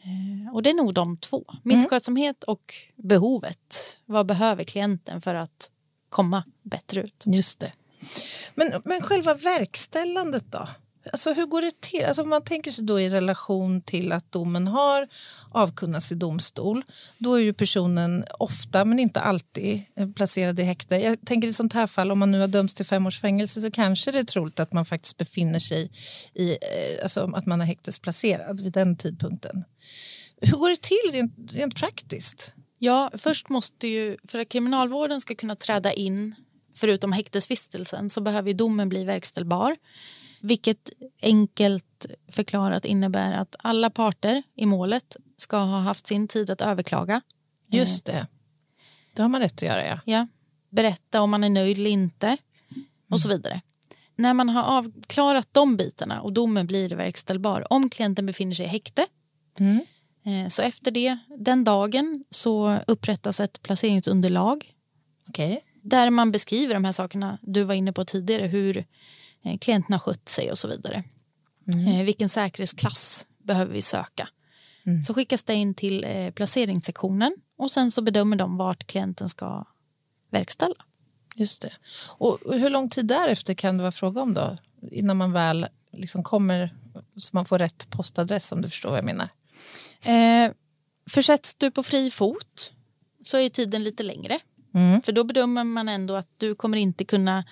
Eh, Och det är nog de två. Misskötsamhet och behovet. Vad behöver klienten för att komma bättre ut? Just det. Men, men själva verkställandet då? Alltså hur går det till? Alltså om man tänker sig då i relation till att domen har avkunnats i domstol. Då är ju personen ofta, men inte alltid, eh, placerad i häkte. Jag tänker i sånt här fall, om man nu har dömts till fem års fängelse så kanske det är troligt att man faktiskt befinner sig i, eh, alltså att man är häktesplacerad vid den tidpunkten. Hur går det till rent, rent praktiskt? Ja, först måste ju, för att kriminalvården ska kunna träda in förutom häktesvistelsen så behöver domen bli verkställbar. Vilket enkelt förklarat innebär att alla parter i målet ska ha haft sin tid att överklaga. Just det. Det har man rätt att göra, ja. Ja, berätta om man är nöjd eller inte och så vidare. När man har avklarat de bitarna och domen blir verkställbar om klienten befinner sig i häkte Mm. eh, så efter det, den dagen så upprättas ett placeringsunderlag Okej. där man beskriver de här sakerna du var inne på tidigare, hur eh, klienten har skött sig och så vidare. Eh, vilken säkerhetsklass behöver vi söka? Så skickas det in till eh, placeringssektionen och sen så bedömer de vart klienten ska verkställa. Just det. Och hur lång tid därefter kan det vara fråga om då? Innan man väl liksom kommer så man får rätt postadress om du förstår vad jag menar. Eh, försätts du på fri fot så är tiden lite längre. Mm. För då bedömer man ändå att du kommer inte kunna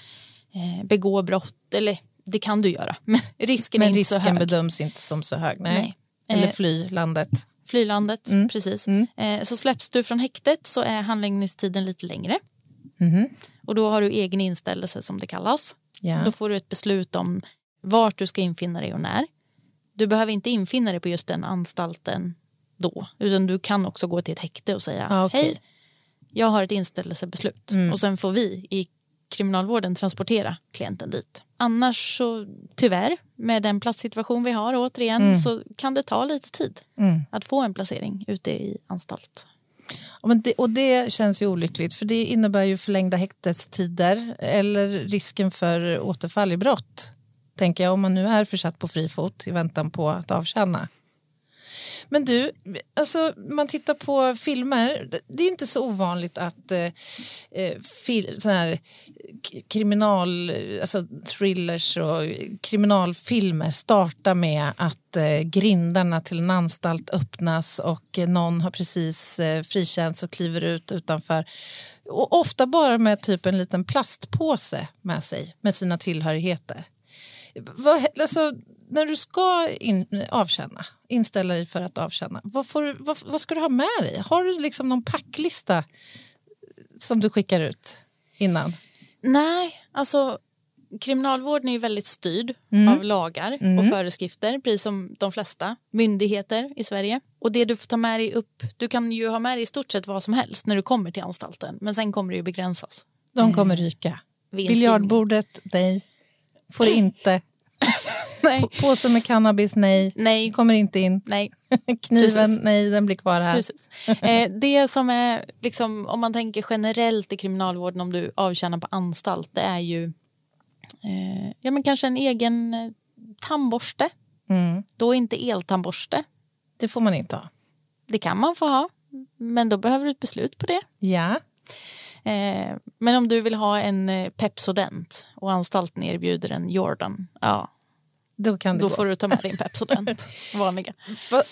eh, begå brott, eller det kan du göra, men risken Men är inte så hög. bedöms inte som så hög. Nej. Nej. Eller Eh, fly landet. Flylandet, Mm. precis. Mm. Eh, så släpps du från häktet så är handläggningstiden lite längre. Mhm. Och då har du egen inställelse som det kallas. Ja. Då får du ett beslut om vart du ska infinna dig och när. Du behöver inte infinna dig på just den anstalten då, utan du kan också gå till ett häkte och säga Ah, okej. hej, jag har ett inställelsebeslut Mm. och sen får vi i kriminalvården transportera klienten dit. Annars så tyvärr med den platssituation vi har återigen så kan det ta lite tid Mm. att få en placering ute i anstalt. Ja, men det, och det känns ju olyckligt för det innebär ju förlängda häktestider eller risken för återfall i brott. Tänker jag om man nu är försatt på fri fot i väntan på att avtjäna. Men du, alltså man tittar på filmer. det- är inte så ovanligt att eh, eh fil, sån här kriminal, alltså thrillers och kriminalfilmer startar med att eh, grindarna till en anstalt öppnas och eh, någon har precis eh, frikänts och kliver ut utanför. Och ofta bara med typ en liten plastpåse med sig med sina tillhörigheter. Vad, alltså, när du ska in, avtjäna, inställa dig för att avtjäna, vad, får, vad, vad ska du ha med dig? Har du liksom någon packlista som du skickar ut innan? Nej, alltså kriminalvården är ju väldigt styrd av lagar och föreskrifter, precis som de flesta myndigheter i Sverige. Och det du får ta med dig upp, du kan ju ha med dig i stort sett vad som helst när du kommer till anstalten, men sen kommer det ju begränsas. De kommer ryka. vid Biljardbordet, nej. Får inte. Nej. P- Påse med cannabis, nej. Nej. Kommer inte in. Nej, Kniven, Precis. nej, den blir kvar här. precis. Eh, det som är, liksom, om man tänker generellt i kriminalvården om du avtjänar på anstalt, det är ju eh, ja, men kanske en egen eh, tandborste. Mm. Då inte eltandborste. Det får man inte ha. Det kan man få ha, men då behöver du ett beslut på det. Ja. Eh, men om du vill ha en eh, Pepsodent och anstalten erbjuder en Jordan, ja, Då kan det då gå. får du ta med din Pepsodent. vanliga. Vad,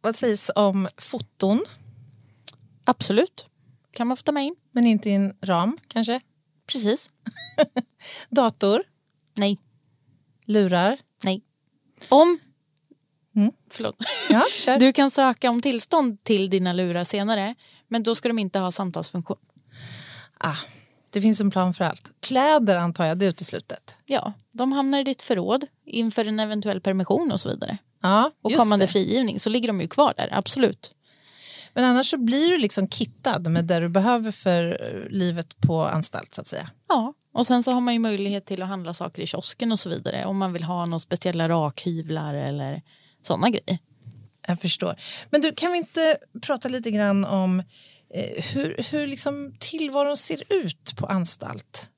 vad sägs om foton, Absolut, kan man få ta med in. men inte i en ram kanske? Precis. Dator, Nej, lurar. nej. Om Förlåt. Ja. Du kan söka om tillstånd till dina lurar senare men då ska de inte ha samtalsfunktion. Ah, det finns en plan för allt. Kläder antar jag, det är uteslutet. Ja, de hamnar i ditt förråd inför en eventuell permission och så vidare. Ja, Och kommande det. frigivning så ligger de ju kvar där, absolut. Men annars så blir du liksom kittad med det du behöver för eh, livet på anstalt så att säga. Ja, och sen så har man ju möjlighet till att handla saker i kiosken och så vidare om man vill ha några speciella rakhyvlar eller sådana grejer. Jag förstår. Men du, kan vi inte prata lite grann om hur, hur liksom tillvaron ser ut på anstalt?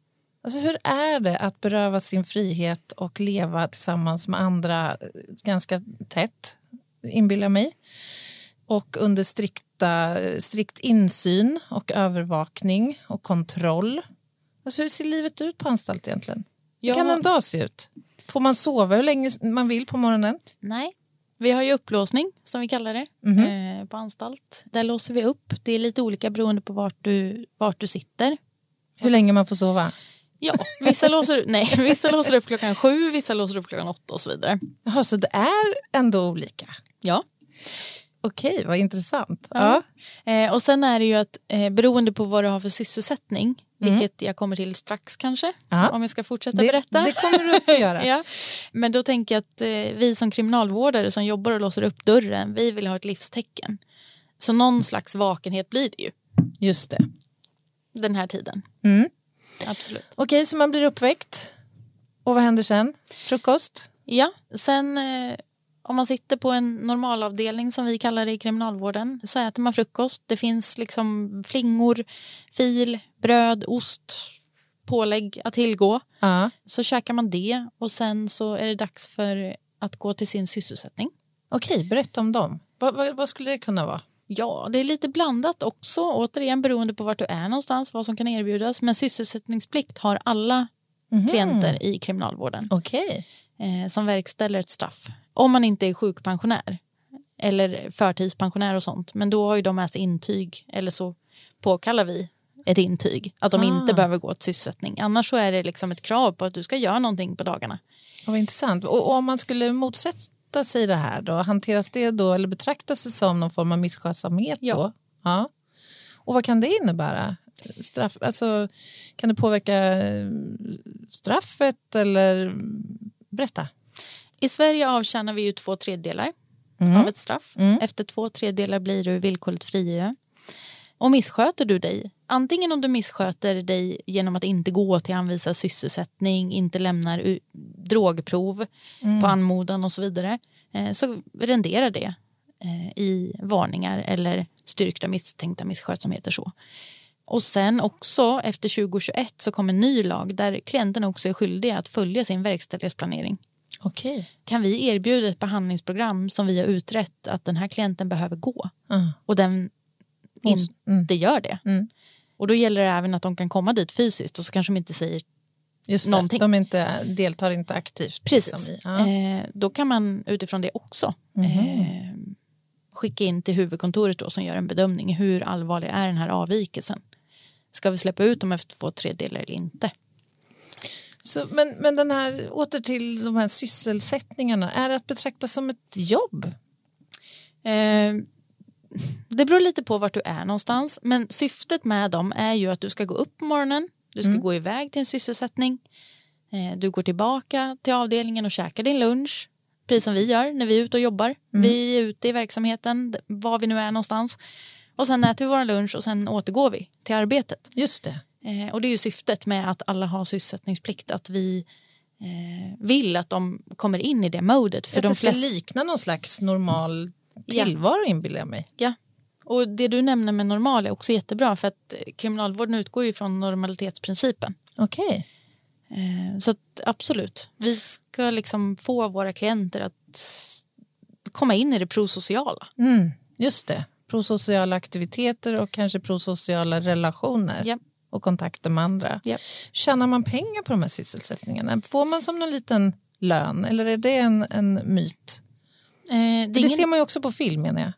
Alltså hur är det att beröva sin frihet och leva tillsammans med andra eh, ganska tätt, inbillar mig, och under strikta, strikt insyn och övervakning och kontroll? Alltså hur ser livet ut på anstalt egentligen? Hur Ja. kan en dag se ut? Får man sova hur länge man vill på morgonen? Nej, vi har ju upplåsning som vi kallar det Mhm. eh, på anstalt. Där låser vi upp. Det är lite olika beroende på vart du, vart du sitter. Hur länge man får sova? Ja, vissa låser, nej, vissa låser upp klockan sju, vissa låser upp klockan åtta och så vidare. Jaha, så det är ändå olika? Ja. Okej, vad intressant. Ja. Ja. Eh, och sen är det ju att eh, beroende på vad du har för sysselsättning, vilket jag kommer till strax kanske, Mm. Ja. om jag ska fortsätta Det, berätta. det kommer du att få göra. ja. Men då tänker jag att eh, vi som kriminalvårdare som jobbar och låser upp dörren, vi vill ha ett livstecken. Så någon slags vakenhet blir det ju Just det. den här tiden. Mm. Absolut. Okej, så man blir uppväckt. Och vad händer sen? Frukost? Ja, sen eh, om man sitter på en normalavdelning som vi kallar det i kriminalvården så äter man frukost. Det finns liksom flingor, fil, bröd, ost, pålägg att tillgå. Ja. Så käkar man det och sen så är det dags för att gå till sin sysselsättning. Okej, berätta om dem. Vad, vad, vad skulle det kunna vara? Ja, det är lite blandat också, återigen beroende på vart du är någonstans, vad som kan erbjudas. Men sysselsättningsplikt har alla klienter i kriminalvården Okej. eh, som verkställer ett straff. Om man inte är sjukpensionär eller förtidspensionär och sånt. Men då har ju de med sig intyg eller så påkallar vi ett intyg att de Ah. inte behöver gå till sysselsättning. Annars så är det liksom ett krav på att du ska göra någonting på dagarna. Vad intressant. Och, och om man skulle motsätta sig det här då, hanteras det då eller betraktas det som någon form av misskötsamhet Ja. då? Ja. Och vad kan det innebära? Straff, alltså, kan det påverka eh, straffet eller berätta? I Sverige avtjänar vi ju två tredjedelar Mm. av ett straff. Efter två tredjedelar blir du villkorligt frigiven. Och missköter du dig, antingen om du missköter dig genom att inte gå till anvisad sysselsättning, inte lämnar drogprov på anmodan och så vidare, eh, så renderar det eh, i varningar eller styrkta misstänkta misskötsamheter. Så. Och sen också efter 2021 så kom en ny lag där klienterna också är skyldiga att följa sin verkställighetsplanering Okej. kan vi erbjuda ett behandlingsprogram som vi har utrett att den här klienten behöver gå Mm. och den inte gör det. Mm. Och då gäller det även att de kan komma dit fysiskt och så kanske de inte säger Just det, Någonting. de inte, deltar inte aktivt. precis. liksom i- ja. Eh, då kan man utifrån det också eh, skicka in till huvudkontoret då, som gör en bedömning. Hur allvarlig är den här avvikelsen? Ska vi släppa ut dem efter två tredjedelar eller inte? Så, men, men den här, åter till de här sysselsättningarna, är det att betrakta som ett jobb? Eh, det beror lite på vart du är någonstans. Men syftet med dem är ju att du ska gå upp på morgonen, du ska gå iväg till en sysselsättning, eh, du går tillbaka till avdelningen och käkar din lunch, precis som vi gör när vi är ute och jobbar. Vi är ute i verksamheten, var vi nu är någonstans. Och sen äter vi vår lunch och sen återgår vi till arbetet. Just det. Eh, och det är ju syftet med att alla har sysselsättningsplikt, att vi eh, vill att de kommer in i det modet. För att de det ska flesta, likna någon slags normal Ja. tillvaro inbillar jag mig. Ja, och det du nämner med normal är också jättebra för att kriminalvården utgår ju från normalitetsprincipen. Okej. Eh, Så att, absolut, vi ska liksom få våra klienter att komma in i det prosociala. Mm, just det. Prosociala aktiviteter och kanske prosociala relationer Ja. Och kontakter med andra. Ja. Tjänar man pengar på de här sysselsättningarna? Får man som någon liten lön eller är det en, en myt? Eh, Det är Det, ingen... ser man ju också på film menar jag.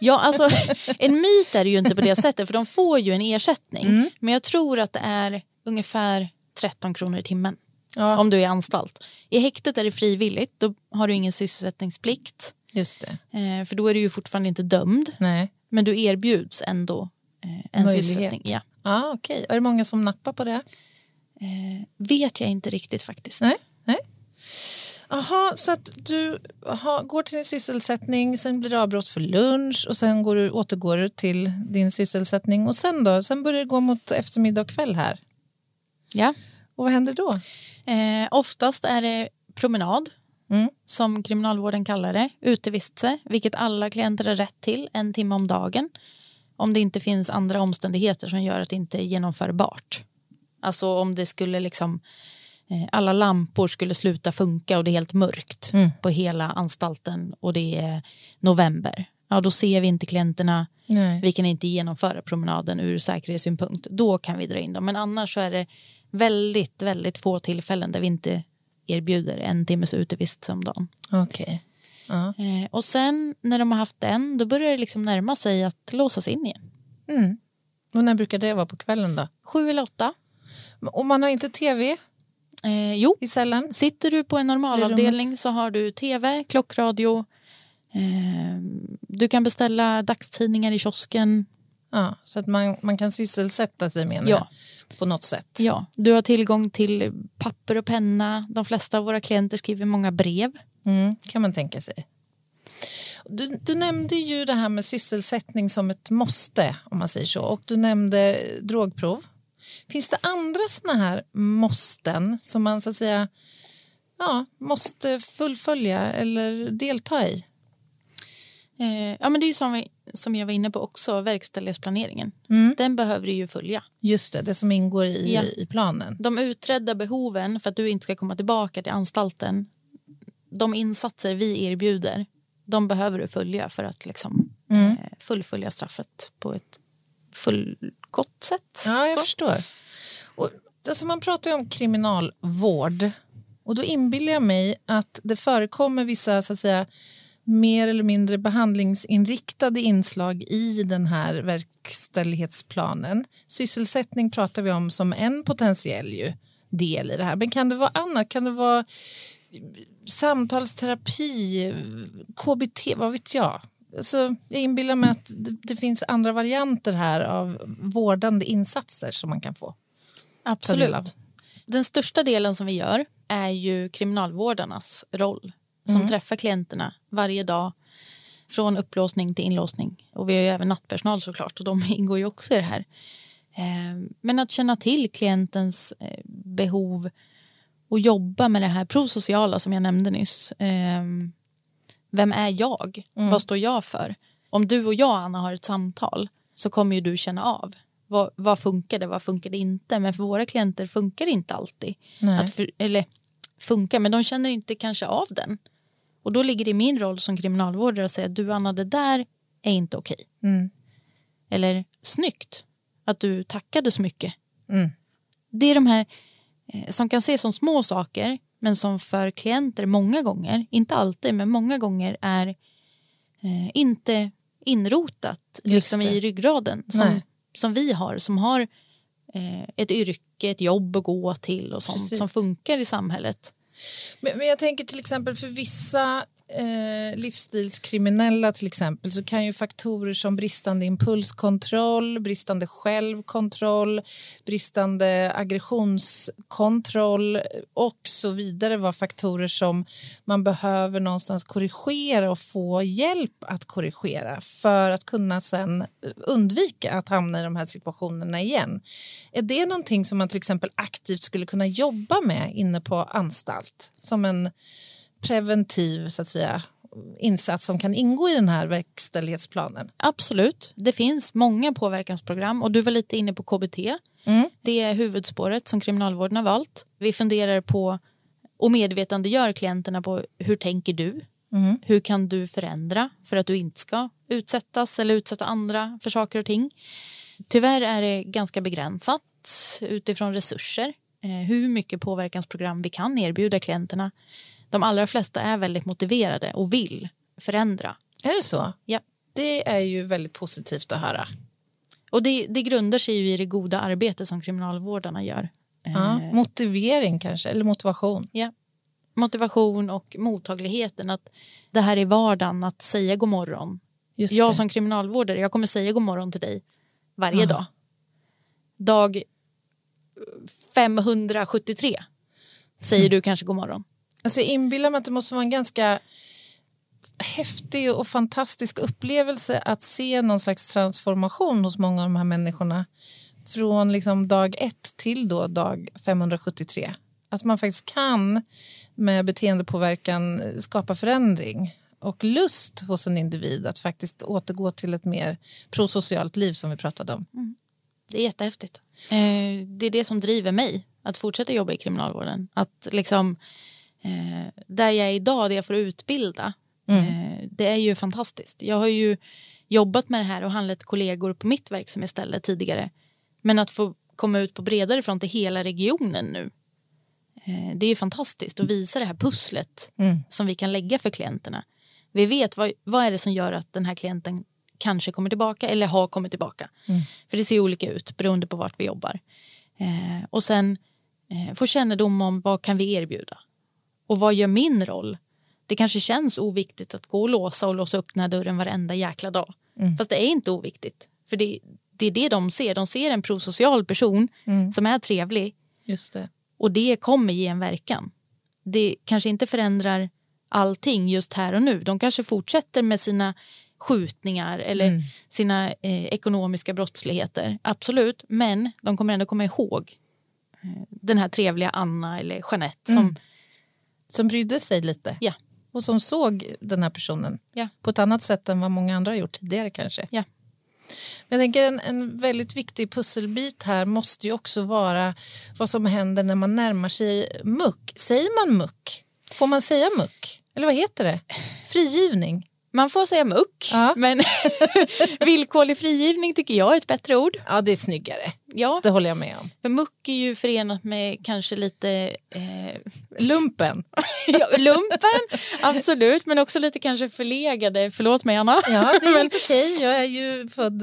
Ja, alltså, en myt är det ju inte på det sättet för de får ju en ersättning. Mm. Men jag tror att det är ungefär 13 kronor i timmen Ja. om du är i anstalt. I häktet är det frivilligt, då har du ingen sysselsättningsplikt. Just det. Eh, för då är du ju fortfarande inte dömd, Nej. men du erbjuds ändå eh, en Möjlighet. sysselsättning. Ja. Ja, okej. Är det många som nappar på det? Eh, vet jag inte riktigt faktiskt. Nej. Nej. Jaha, så att du aha, går till din sysselsättning, sen blir det avbrott för lunch och sen går du, återgår du till din sysselsättning och sen då? Sen börjar det gå mot eftermiddag och kväll här. Ja. Och vad händer då? Eh, oftast är det promenad, Mm. som kriminalvården kallar det, utevistelse, vilket alla klienter har rätt till en timme om dagen. Om det inte finns andra omständigheter som gör att det inte är genomförbart. Alltså om det skulle liksom eh, alla lampor skulle sluta funka och det är helt mörkt Mm. på hela anstalten och det är november. Ja, då ser vi inte klienterna. Nej. Vi kan inte genomföra promenaden ur säkerhetssynpunkt. Då kan vi dra in dem. Men annars så är det väldigt, väldigt få tillfällen där vi inte erbjuder en timmes utevistelse om dagen. Okej. Ja. Eh, och sen när de har haft den, då börjar det liksom närma sig att låsas in igen. Mm. Och när brukar det vara på kvällen då? Sju eller åtta. Och man har inte tv Eh, jo, i cellen? sitter du på en normalavdelning så har du tv, klockradio. Eh, du kan beställa dagstidningar i kiosken. Ja, så att man, man kan sysselsätta sig menar Ja. jag, på något sätt. Ja, du har tillgång till papper och penna. De flesta av våra klienter skriver många brev. Mm, kan man tänka sig. Du, du nämnde ju det här med sysselsättning som ett måste, om man säger så. Och du nämnde drogprov. Finns det andra såna här måsten som man så att säga ja, måste fullfölja eller delta i? Eh, ja, men det är ju som, vi, som jag var inne på också, verkställighetsplaneringen. Mm. Den behöver du ju följa. Just det, det som ingår i, Ja. i planen. De utredda behoven för att du inte ska komma tillbaka till anstalten, de insatser vi erbjuder, de behöver du följa för att liksom, Mm. eh, fullfölja straffet på ett fullgott sätt. Ja, jag Så. förstår. Och, alltså man pratar ju om kriminalvård och då inbillar jag mig att det förekommer vissa så att säga, mer eller mindre behandlingsinriktade inslag i den här verkställighetsplanen. Sysselsättning pratar vi om som en potentiell ju del i det här. Men kan det vara annat? Kan det vara samtalsterapi, KBT, vad vet jag? Så jag inbillar mig att det, det finns andra varianter här av vårdande insatser som man kan få. Absolut. Den största delen som vi gör är ju kriminalvårdarnas roll som Mm. träffar klienterna varje dag från upplåsning till inlåsning. Och vi har ju även nattpersonal såklart och de ingår ju också i det här. Eh, Men att känna till klientens eh, behov och jobba med det här prosociala som jag nämnde nyss. Eh, Vem är jag? Mm. Vad står jag för? Om du och jag, Anna, har ett samtal så kommer ju du känna av vad, vad funkar det, vad funkar det inte? Men för våra klienter funkar det inte alltid. För, eller funkar, men de känner inte kanske av den. Och då ligger det i min roll som kriminalvårdare att säga du Anna, det där är inte okej. Mm. Eller snyggt att du tackade så mycket. Mm. Det är de här som kan ses som små saker men som för klienter många gånger, inte alltid men många gånger är eh, inte inrotat liksom i ryggraden som, Nej. som vi har som har eh, ett yrke, ett jobb att gå till och sånt Precis. som funkar i samhället. Men, men jag tänker till exempel för vissa eh, livsstilskriminella till exempel så kan ju faktorer som bristande impulskontroll, bristande självkontroll, bristande aggressionskontroll och så vidare vara faktorer som man behöver någonstans korrigera och få hjälp att korrigera för att kunna sen undvika att hamna i de här situationerna igen. Är det någonting som man till exempel aktivt skulle kunna jobba med inne på anstalt som en preventiv så att säga, insats som kan ingå i den här verkställighetsplanen? Absolut. Det finns många påverkansprogram och du var lite inne på KBT. Mm. Det är huvudspåret som kriminalvården har valt. Vi funderar på och medvetandegör klienterna på hur tänker du? Mm. Hur kan du förändra för att du inte ska utsättas eller utsätta andra för saker och ting? Tyvärr är det ganska begränsat utifrån resurser eh, hur mycket påverkansprogram vi kan erbjuda klienterna. De allra flesta är väldigt motiverade och vill förändra. Är det så? Ja. Det är ju väldigt positivt att höra. Och det, det grundar sig ju i det goda arbete som kriminalvårdarna gör. Ja. Eh, Motivering kanske, eller motivation. ja. motivation och mottagligheten. Att det här är vardagen, att säga god morgon. Just jag det. som kriminalvårdare, jag kommer säga god morgon till dig varje dag. Dag 573 säger Mm. du kanske god morgon. Alltså jag inbillar mig att det måste vara en ganska häftig och fantastisk upplevelse att se någon slags transformation hos många av de här människorna från liksom dag ett till då dag 573. Att man faktiskt kan med beteendepåverkan skapa förändring och lust hos en individ att faktiskt återgå till ett mer prosocialt liv som vi pratade om. Mm. Det är jättehäftigt. Eh, det är det som driver mig att fortsätta jobba i kriminalvården. Att liksom, eh, där jag är idag, det jag får utbilda, eh, det är ju fantastiskt. Jag har ju jobbat med det här och handlat kollegor på mitt verksamhetsställe tidigare. Men att få komma ut på bredare front i hela regionen nu, eh, det är ju fantastiskt att visa det här pusslet som vi kan lägga för klienterna. Vi vet vad, vad är det som gör att den här klienten kanske kommer tillbaka eller har kommit tillbaka. För det ser olika ut beroende på vart vi jobbar. Eh, och sen eh, få kännedom om vad kan vi erbjuda och vad gör min roll? Det kanske känns oviktigt att gå och låsa och låsa upp den här dörren varenda jäkla dag. Fast det är inte oviktigt. För det, det är det de ser. De ser en prosocial person som är trevlig Just det. och det kommer ge en verkan. Det kanske inte förändrar allting just här och nu. De kanske fortsätter med sina skjutningar eller sina eh, ekonomiska brottsligheter. Absolut, men de kommer ändå komma ihåg eh, den här trevliga Anna eller Jeanette som Som brydde sig lite ja, och som såg den här personen Ja. på ett annat sätt än vad många andra har gjort tidigare kanske. ja. Men jag tänker en, en väldigt viktig pusselbit här måste ju också vara vad som händer när man närmar sig muck. Säger man muck? Får man säga muck? Eller vad heter det? Frigivning? Man får säga muck, Ja. men villkorlig frigivning tycker jag är ett bättre ord. Ja, det är snyggare. Ja, Det håller jag med om. för muck är ju förenat med kanske lite eh, Lumpen. ja, lumpen, absolut, men också lite kanske förlegade. Förlåt mig, Anna. Ja, det är helt okej. Jag är ju född...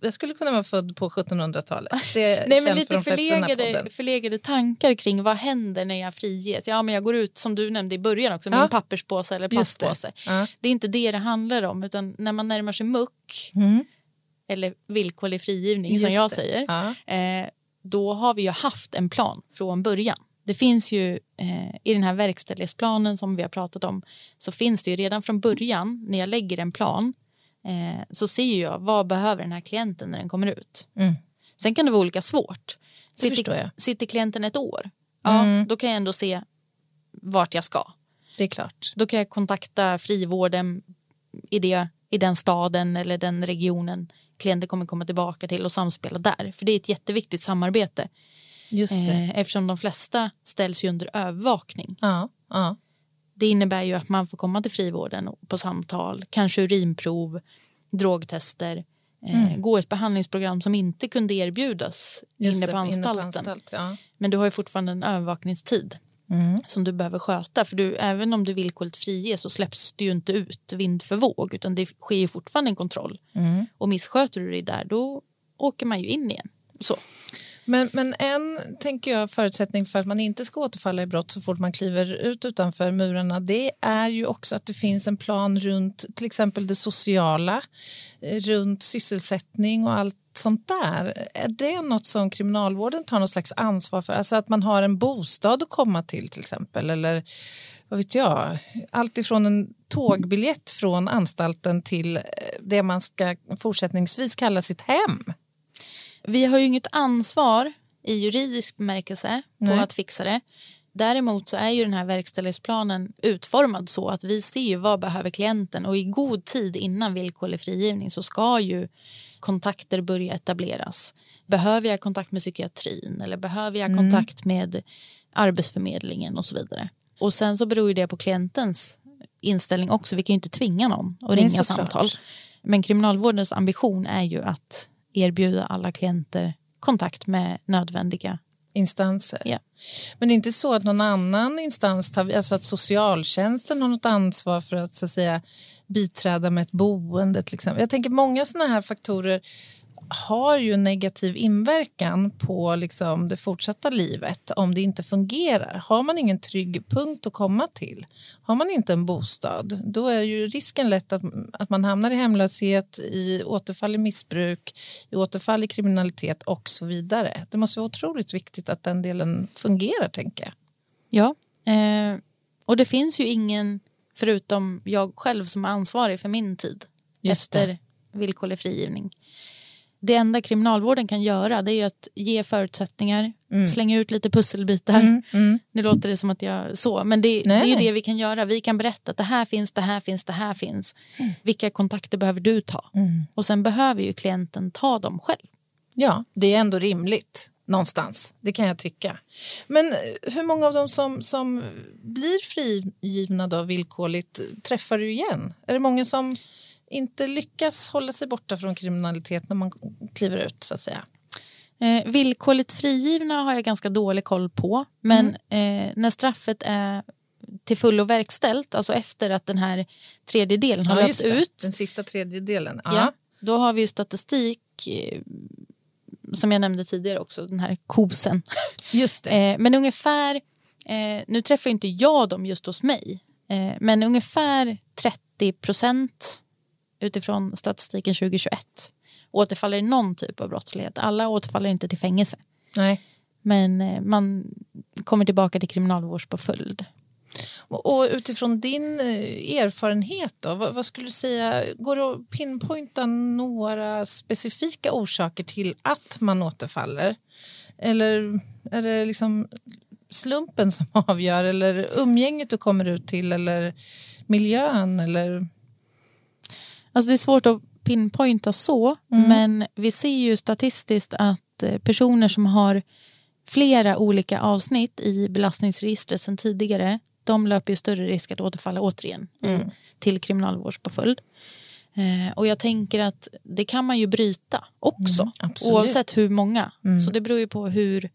Jag skulle kunna vara född på 1700-talet. Det är Nej, men lite för förlegade, förlegade tankar kring vad händer när jag friges. Ja, men jag går ut, som du nämnde i början också, med Ja. en papperspåse eller Just det. plastpåse. Ja. Det är inte det det handlar om, utan när man närmar sig muck, Mm. Eller villkorlig frigivning Just som jag det. säger, Ja. eh, då har vi ju haft en plan från början. Det finns ju eh, i den här verkställighetsplanen som vi har pratat om så finns det ju redan från början när jag lägger en plan eh, så ser jag vad behöver den här klienten när den kommer ut. Mm. Sen kan det vara olika svårt. Jag. sitter klienten ett år, ja, Mm. då kan jag ändå se vart jag ska. Det är klart. Då kan jag kontakta frivården i, det, i den staden eller den regionen klienten kommer komma tillbaka till och samspela där. För det är ett jätteviktigt samarbete Just det. eh, eftersom de flesta ställs ju under övervakning. Ja, ja. Det innebär ju att man får komma till frivården på samtal, kanske urinprov, drogtester, eh, gå ett behandlingsprogram som inte kunde erbjudas Mm. Just inne det, på anstalten. anstalt, ja. Men du har ju fortfarande en övervakningstid Mm. som du behöver sköta. För du, även om du villkorligt friges så släpps du ju inte ut vind för våg utan det sker ju fortfarande en kontroll. Mm. Och missköter du dig där då åker man ju in igen. Så. Men, men en tänker jag, förutsättning för att man inte ska återfalla i brott så fort man kliver ut utanför murarna det är ju också att det finns en plan runt till exempel det sociala, eh, runt sysselsättning och allt sånt där. Är det något som kriminalvården tar något slags ansvar för? Alltså att man har en bostad att komma till till exempel eller vad vet jag, allt ifrån en tågbiljett från anstalten till eh, det man ska fortsättningsvis kalla sitt hem. Vi har ju inget ansvar i juridisk bemärkelse på Nej. att fixa det. Däremot så är ju den här verkställighetsplanen utformad så att vi ser ju vad behöver klienten och i god tid innan villkorlig frigivning så ska ju kontakter börja etableras. Behöver jag kontakt med psykiatrin eller behöver jag kontakt med Arbetsförmedlingen och så vidare. Och sen så beror ju det på klientens inställning också. Vi kan ju inte tvinga någon att ringa samtal. Men kriminalvårdens ambition är ju att erbjuda alla klienter kontakt med nödvändiga. instanser. Ja. Men det är inte så att någon annan instans, tar, alltså att socialtjänsten har något ansvar för att, så att säga, biträda med ett boende till exempel. Jag tänker många sådana här faktorer har ju negativ inverkan på liksom det fortsatta livet om det inte fungerar. Har man ingen trygg punkt att komma till, har man inte en bostad, då är ju risken lätt att, att man hamnar i hemlöshet, i återfall i missbruk, i återfall i kriminalitet och så vidare. Det måste vara otroligt viktigt att den delen fungerar, tänker jag. Ja, eh, och det finns ju ingen förutom jag själv som är ansvarig för min tid Just efter villkorlig frigivning. Det enda kriminalvården kan göra det är att ge förutsättningar, slänga ut lite pusselbitar. Mm, mm. Nu låter det som att jag så, men det, det är det vi kan göra. Vi kan berätta att det här finns, det här finns, det här finns. Vilka kontakter behöver du ta? Och sen behöver ju klienten ta dem själv. Ja, det är ändå rimligt någonstans. Det kan jag tycka. Men eh, hur många av dem som, som blir frigivna då villkorligt träffar du igen? Är det många som inte lyckas hålla sig borta från kriminalitet när man kliver ut så att säga? Eh, villkorligt frigivna har jag ganska dålig koll på. Men eh, när straffet är till fullo verkställt, alltså efter att den här tredje delen har Ja, löpt ut, Den sista tredjedelen. Ja. ja, då har vi ju statistik eh, som jag nämnde tidigare också, den här kosen. Just. Eh, men ungefär, eh, nu träffar inte jag dem just hos mig, eh, men ungefär 30 procent utifrån statistiken 2021 återfaller i någon typ av brottslighet. Alla återfaller inte till fängelse, Nej. men eh, man kommer tillbaka till kriminalvårdspåföljd. Och och utifrån din eh, erfarenhet, då, vad, vad skulle du säga, går det att pinpointa några specifika orsaker till att man återfaller? Eller är det liksom slumpen som avgör, eller umgänget du kommer ut till, eller miljön? Eller... Alltså det är svårt att pinpointa så, men vi ser ju statistiskt att eh, personer som har flera olika avsnitt i belastningsregistret sedan tidigare, de löper ju större risk att återfalla återigen i, till kriminalvårdspåföljd. Eh, och jag tänker att det kan man ju bryta också, Mm, oavsett hur många. Så det beror ju på hur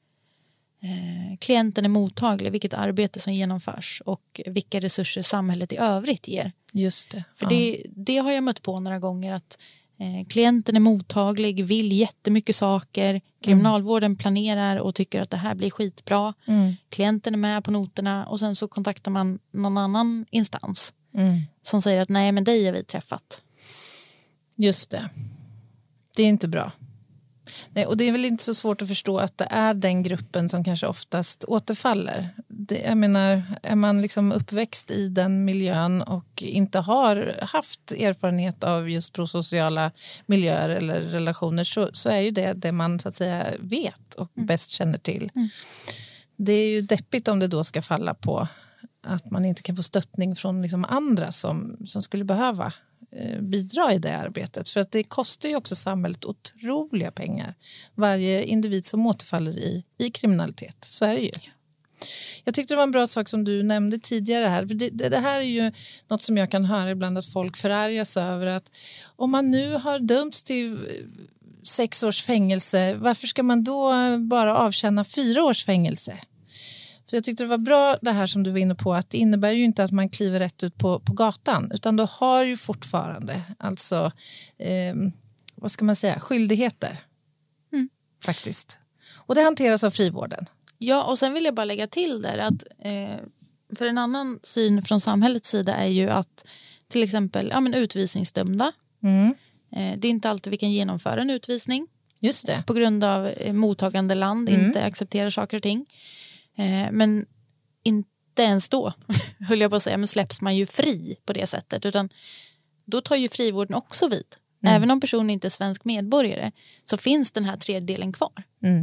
eh, klienten är mottaglig, vilket arbete som genomförs och vilka resurser samhället i övrigt ger. Just det. För ja. det, det har jag mött på några gånger att eh, klienten är mottaglig, vill jättemycket saker, kriminalvården planerar och tycker att det här blir skitbra. Mm. Klienten är med på noterna och sen så kontaktar man någon annan instans Mm. som säger att nej men dig har vi träffat. Just det. Det är inte bra. Nej, och det är väl inte så svårt att förstå att det är den gruppen som kanske oftast återfaller. Det, jag menar, är man liksom uppväxt i den miljön och inte har haft erfarenhet av just prosociala miljöer eller relationer så, så är ju det det man så att säga vet och bäst känner till. Det är ju deppigt om det då ska falla på att man inte kan få stöttning från liksom andra som, som skulle behöva eh, Eh, bidra i det arbetet. För att det kostar ju också samhället otroliga pengar. Varje individ som återfaller i, i kriminalitet. Så är det ju. Jag tyckte det var en bra sak som du nämnde tidigare här. För det, det, det här är ju något som jag kan höra ibland att folk förargas över. att Om man nu har dömts till eh, sex års fängelse, varför ska man då bara avtjäna fyra års fängelse? Så jag tyckte det var bra det här som du var inne på att det innebär ju inte att man kliver rätt ut på, på gatan utan du har ju fortfarande alltså eh, vad ska man säga, skyldigheter. Faktiskt. Och det hanteras av frivården. Ja, och sen vill jag bara lägga till där att eh, för en annan syn från samhällets sida är ju att till exempel ja, men utvisningsdömda, eh, det är inte alltid vi kan genomföra en utvisning Just det. på grund av eh, mottagande land inte accepterar saker och ting. Eh, men inte ens då, höll jag på att säga, men släpps man ju fri på det sättet. Utan då tar ju frivården också vid. Även om personen inte är svensk medborgare så finns den här tredjedelen kvar.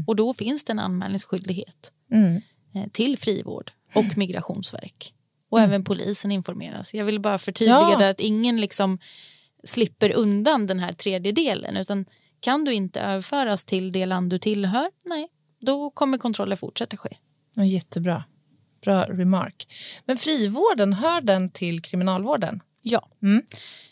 Och då finns det en anmälningsskyldighet Mm. eh, till frivård och migrationsverk. Och även polisen informeras. Jag vill bara förtydliga Ja. att ingen liksom slipper undan den här tredjedelen. Utan kan du inte överföras till det land du tillhör, nej, då kommer kontroller fortsätta ske. Jättebra. Bra remark. Men frivården, hör den till kriminalvården? Ja.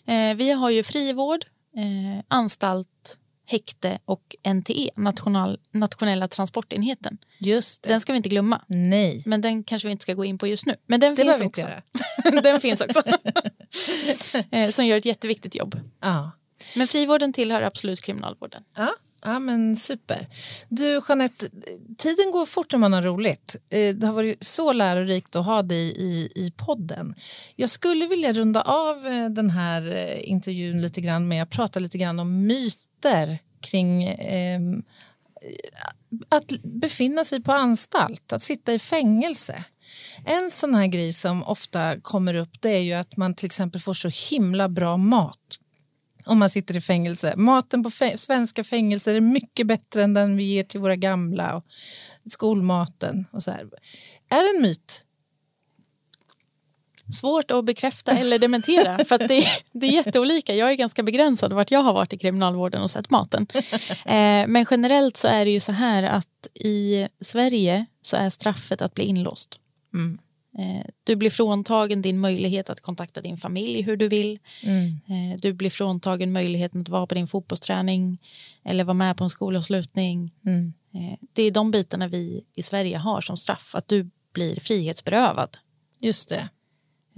Eh, vi har ju frivård, eh, anstalt, häkte och NTE, national, nationella transportenheten. Just det. Den ska vi inte glömma. Nej. Men den kanske vi inte ska gå in på just nu. Men den Det finns också. den finns också. eh, som gör ett jätteviktigt jobb. Ja. Men frivården tillhör absolut kriminalvården. Ja, Ja, men super. Du, Jeanette, tiden går fort när man har roligt. Eh, det har varit så lärorikt att ha dig i, i podden. Jag skulle vilja runda av eh, den här eh, intervjun lite grann med att prata lite grann om myter kring eh, att befinna sig på anstalt, att sitta i fängelse. En sån här grej som ofta kommer upp det är ju att man till exempel får så himla bra mat om man sitter i fängelse. Maten på fä- svenska fängelser är mycket bättre än den vi ger till våra gamla och skolmaten. Och så här. Är det en myt? Svårt att bekräfta eller dementera för det, det är jätteolika. Jag är ganska begränsad vart jag har varit i kriminalvården och sett maten. Eh, men generellt så är det ju så här att i Sverige så är straffet att bli inlåst. Eh, du blir fråntagen din möjlighet att kontakta din familj hur du vill. Eh, du blir fråntagen möjligheten att vara på din fotbollsträning eller vara med på en skolavslutning. Eh, det är de bitarna vi i Sverige har som straff, att du blir frihetsberövad. Just det.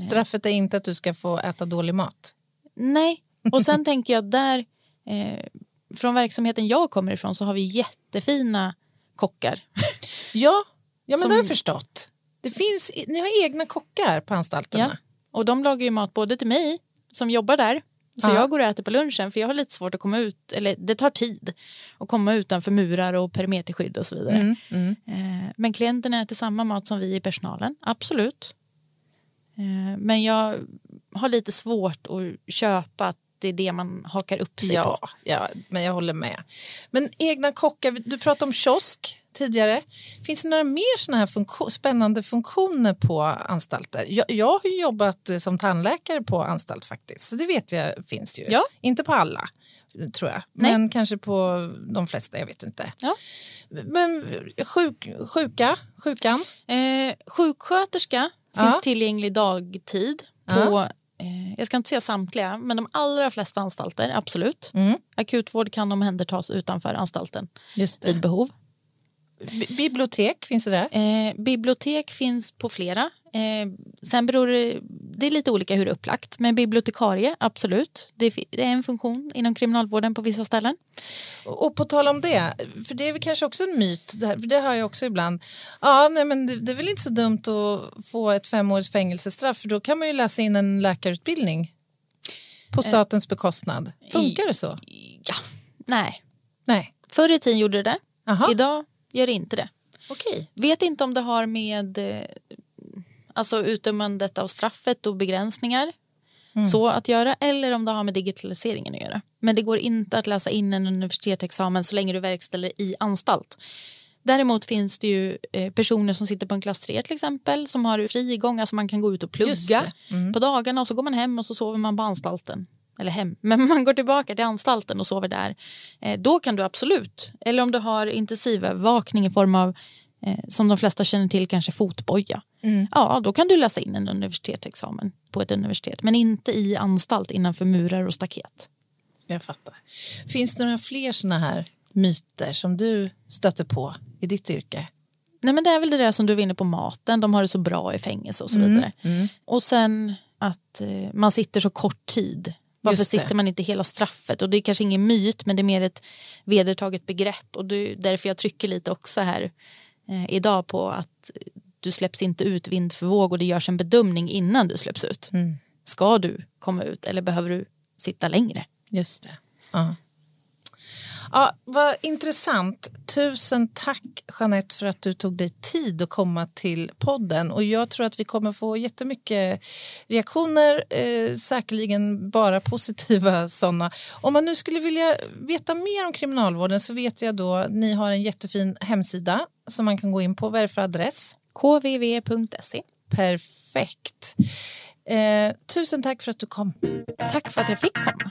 Straffet är inte att du ska få äta dålig mat. Nej, och sen tänker jag där eh, från verksamheten jag kommer ifrån så har vi jättefina kockar. Ja, ja men Som- det har jag förstått. Det finns, ni har egna kockar på anstalterna. Ja. Och de lagar ju mat både till mig som jobbar där så Ja. jag går och äter på lunchen för jag har lite svårt att komma ut, eller det tar tid att komma utanför murar och perimeterskydd och så vidare. Mm, mm. Eh, men klienterna äter samma mat som vi i personalen, absolut. Eh, men jag har lite svårt att köpa att det är det man hakar upp sig på. Ja, ja, men jag håller med. Men egna kockar, du pratade om kiosk tidigare. Finns det några mer såna här funktion, spännande funktioner på anstalter? Jag, jag har ju jobbat eh, som tandläkare på anstalt faktiskt, så det vet jag finns ju. Ja. Inte på alla, tror jag, Nej. men kanske på de flesta, jag vet inte. Ja. Men sjuk, sjuka, sjukan? Eh, sjuksköterska Ja. finns tillgänglig dagtid på, Ja. eh, jag ska inte säga samtliga, men de allra flesta anstalter, absolut. Mm. Akutvård kan omhändertas utanför anstalten Just vid behov. Bi- Bibliotek, finns det där? Eh, bibliotek finns på flera. Eh, sen beror det, det är lite olika hur det är upplagt, men bibliotekarie, absolut. Det, det är en funktion inom kriminalvården på vissa ställen. Och på tal om det, för det är väl kanske också en myt, det, här, för det hör jag också ibland. Ja, nej, men det, det är väl inte så dumt att få ett femårigt fängelsestraff, för då kan man ju läsa in en läkarutbildning på statens bekostnad. Funkar det så? Ja, nej. Nej. Förr i tiden gjorde det det. Idag gör inte det. Okej. Vet inte om det har med eh, alltså utdömandet av straffet och begränsningar så att göra eller om det har med digitaliseringen att göra. Men det går inte att läsa in en universitetsexamen så länge du verkställer i anstalt. Däremot finns det ju eh, personer som sitter på en klass 3 till exempel som har frigång, alltså man kan gå ut och plugga det. på dagarna och så går man hem och så sover man på anstalten. Eller hem, men man går tillbaka till anstalten och sover där. Eh, då kan du absolut, eller om du har intensivövervakning i form av eh, som de flesta känner till kanske fotboja. Ja, då kan du läsa in en universitetsexamen på ett universitet men inte i anstalt innanför murar och staket. Jag fattar. Finns det några fler såna här myter som du stöter på i ditt yrke? Nej, men det är väl det där som du var inne på maten, de har det så bra i fängelse och så vidare. Och sen att eh, man sitter så kort tid. Varför sitter man inte hela straffet? Och det är kanske ingen myt men det är mer ett vedertaget begrepp och det är därför jag trycker lite också här eh, idag på att du släpps inte ut vind för våg och det görs en bedömning innan du släpps ut. Ska du komma ut eller behöver du sitta längre? Just det. Ja. Ja, vad intressant. Tusen tack, Jeanette, för att du tog dig tid att komma till podden. Och Jag tror att vi kommer få jättemycket reaktioner, eh, säkerligen bara positiva sådana. Om man nu skulle vilja veta mer om kriminalvården så vet jag då ni har en jättefin hemsida som man kan gå in på. Vad är det för adress? kvv.se. Perfekt. Eh, tusen tack för att du kom. Tack för att jag fick komma.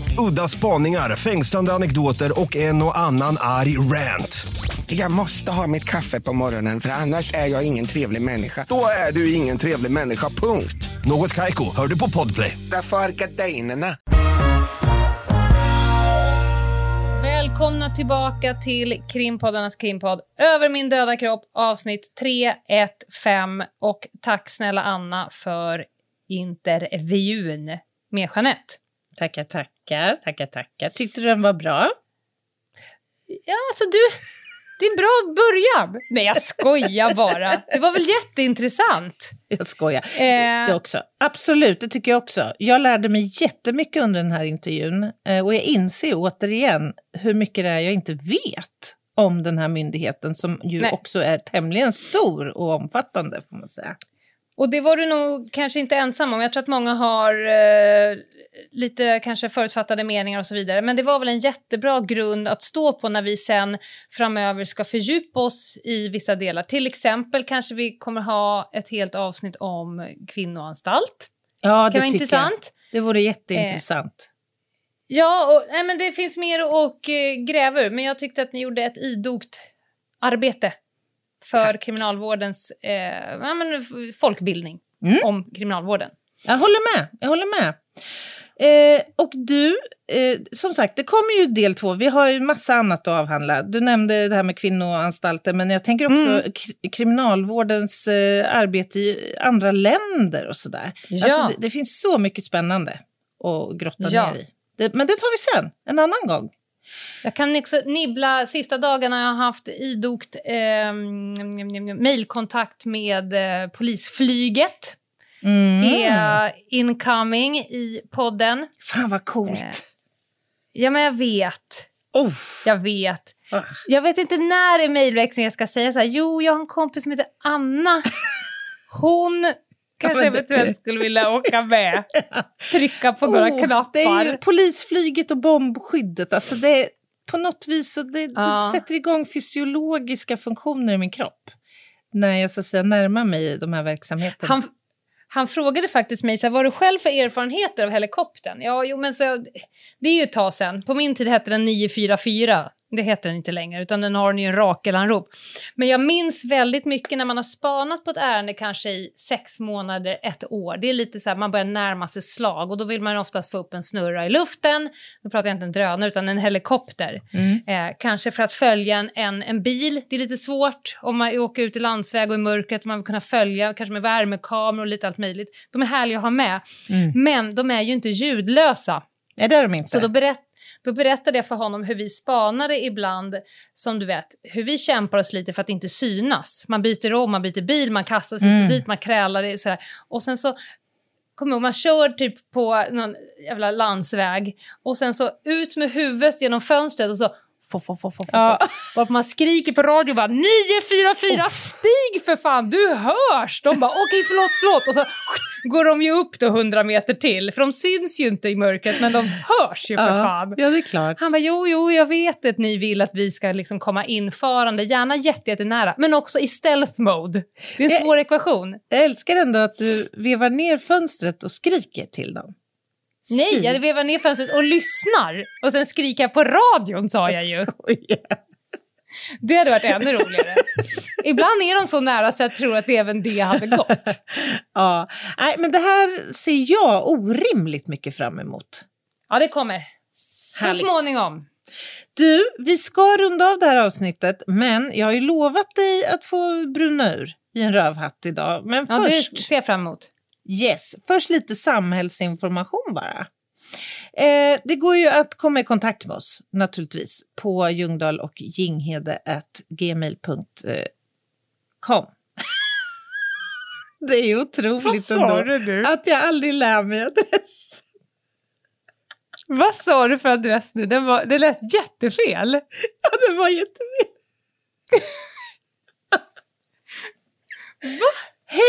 Udda spaningar, fängslande anekdoter och en och annan arg rant. Jag måste ha mitt kaffe på morgonen för annars är jag ingen trevlig människa. Då är du ingen trevlig människa, punkt. Något Kaiko, hör du på Podplay. Därför arkadeinerna. Välkomna tillbaka till Krimpoddarnas krimpodd Över min döda kropp avsnitt 315 och tack snälla Anna för intervjun med Jeanette. Tackar, tackar, tackar, tackar. Tyckte du den var bra? Ja, alltså du, det är en bra början. Nej, jag skojar bara. Det var väl jätteintressant? Jag skojar. Eh, Jag också. Absolut, det tycker jag också. Jag lärde mig jättemycket under den här intervjun eh, och jag inser återigen hur mycket det är jag inte vet om den här myndigheten som ju Nej. också är tämligen stor och omfattande får man säga. Och det var du nog kanske inte ensam om. Jag tror att många har eh, lite kanske förutfattade meningar och så vidare. Men det var väl en jättebra grund att stå på när vi sen framöver ska fördjupa oss i vissa delar. Till exempel kanske vi kommer ha ett helt avsnitt om kvinnoanstalt. Ja, Det det tycker intressant. jag. Det vore jätteintressant. Ja, och, nej, men det finns mer att eh, gräva ur. Men jag tyckte att ni gjorde ett idogt arbete för Tack. kriminalvårdens eh, ja, men, folkbildning Mm. om kriminalvården. Jag håller med. Jag håller med. Eh, och du, eh, som sagt, det kommer ju del två. Vi har ju massa annat att avhandla. Du nämnde det här med kvinnoanstalter, men jag tänker också Mm. kri- kriminalvårdens eh, arbete i andra länder och sådär. Ja. Alltså, det, det finns så mycket spännande att grotta Ja. ner i. Det, men det tar vi sen, en annan gång. Jag kan också nibbla sista dagarna jag har haft idogt eh, mejlkontakt med eh, polisflyget. Mm. Är incoming i podden. Fan vad coolt. Eh. Ja, men jag vet. Oh. Jag vet. Ah. Jag vet inte när i mejlväxlingen jag ska säga så här. Jo, jag har en kompis som heter Anna. Hon kanske eventuellt skulle vilja åka med. Trycka på några Oh, knappar. Det är ju polisflyget och bombskyddet. Alltså det på något vis så det, Ja. det sätter igång fysiologiska funktioner i min kropp. När jag så att säga, närmar mig de här verksamheterna. Han, han frågade faktiskt mig, så här, vad har du själv för erfarenheter av helikoptern? Ja, jo, men så, det är ju ett tag sedan. På min tid hette den 944. Det heter den inte längre, utan den har ju en rakelanrop. Men jag minns väldigt mycket när man har spanat på ett ärende kanske i sex månader, ett år. Det är lite så här, man börjar närma sig slag och då vill man oftast få upp en snurra i luften. Nu pratar jag inte en drönare, utan en helikopter. Mm. Eh, kanske för att följa en, en, en bil. Det är lite svårt om man åker ut i landsväg och i mörkret. Man vill kunna följa, kanske med värmekameror och lite allt möjligt. De är härliga att ha med. Mm. Men de är ju inte ljudlösa. Nej, det är de inte. Så då, berätt, då berättade jag för honom hur vi spanare ibland, som du vet, hur vi kämpar oss lite för att inte synas. Man byter om, man byter bil, man kastar sig Mm. och dit, man krälar det sådär. Och sen så kommer ihåg, man kör typ på någon jävla landsväg och sen så ut med huvudet genom fönstret och så Foff, foff, foff, foff, Ja. Varpå man skriker på radio bara 944 stig för fan, du hörs! De bara okej förlåt, förlåt och så går de ju upp då 100 meter till för de syns ju inte i mörkret men de hörs ju för ja. fan. ja, det är klart. Han bara, jo, jo, jag vet att ni vill att vi ska liksom komma införande, gärna jätte, jättenära, men också i stealth mode. Det är en Eh, svår ekvation. Jag älskar ändå att du vevar ner fönstret och skriker till dem. Nej, jag vevar ner fönstret och lyssnar och sen skriker jag på radion, sa jag ju. Det hade varit ännu roligare. Ibland är de så nära så jag tror att även det hade gått. Ja, nej, men det här ser jag orimligt mycket fram emot. Ja, det kommer. Så Härligt. småningom. Du, vi ska runda av det här avsnittet, men jag har ju lovat dig att få bruna ur i en rövhatt idag. Men Ja, först, det ser jag fram emot. Yes, först lite samhällsinformation bara. Eh, det går ju att komma i kontakt med oss naturligtvis på Ljungdahl och gmail.com. det är ju otroligt ändå du? att jag aldrig lär mig adress. Vad sa du för adress nu? Det, var, det lät jättefel. Ja, det var jättefint. Va? Hej!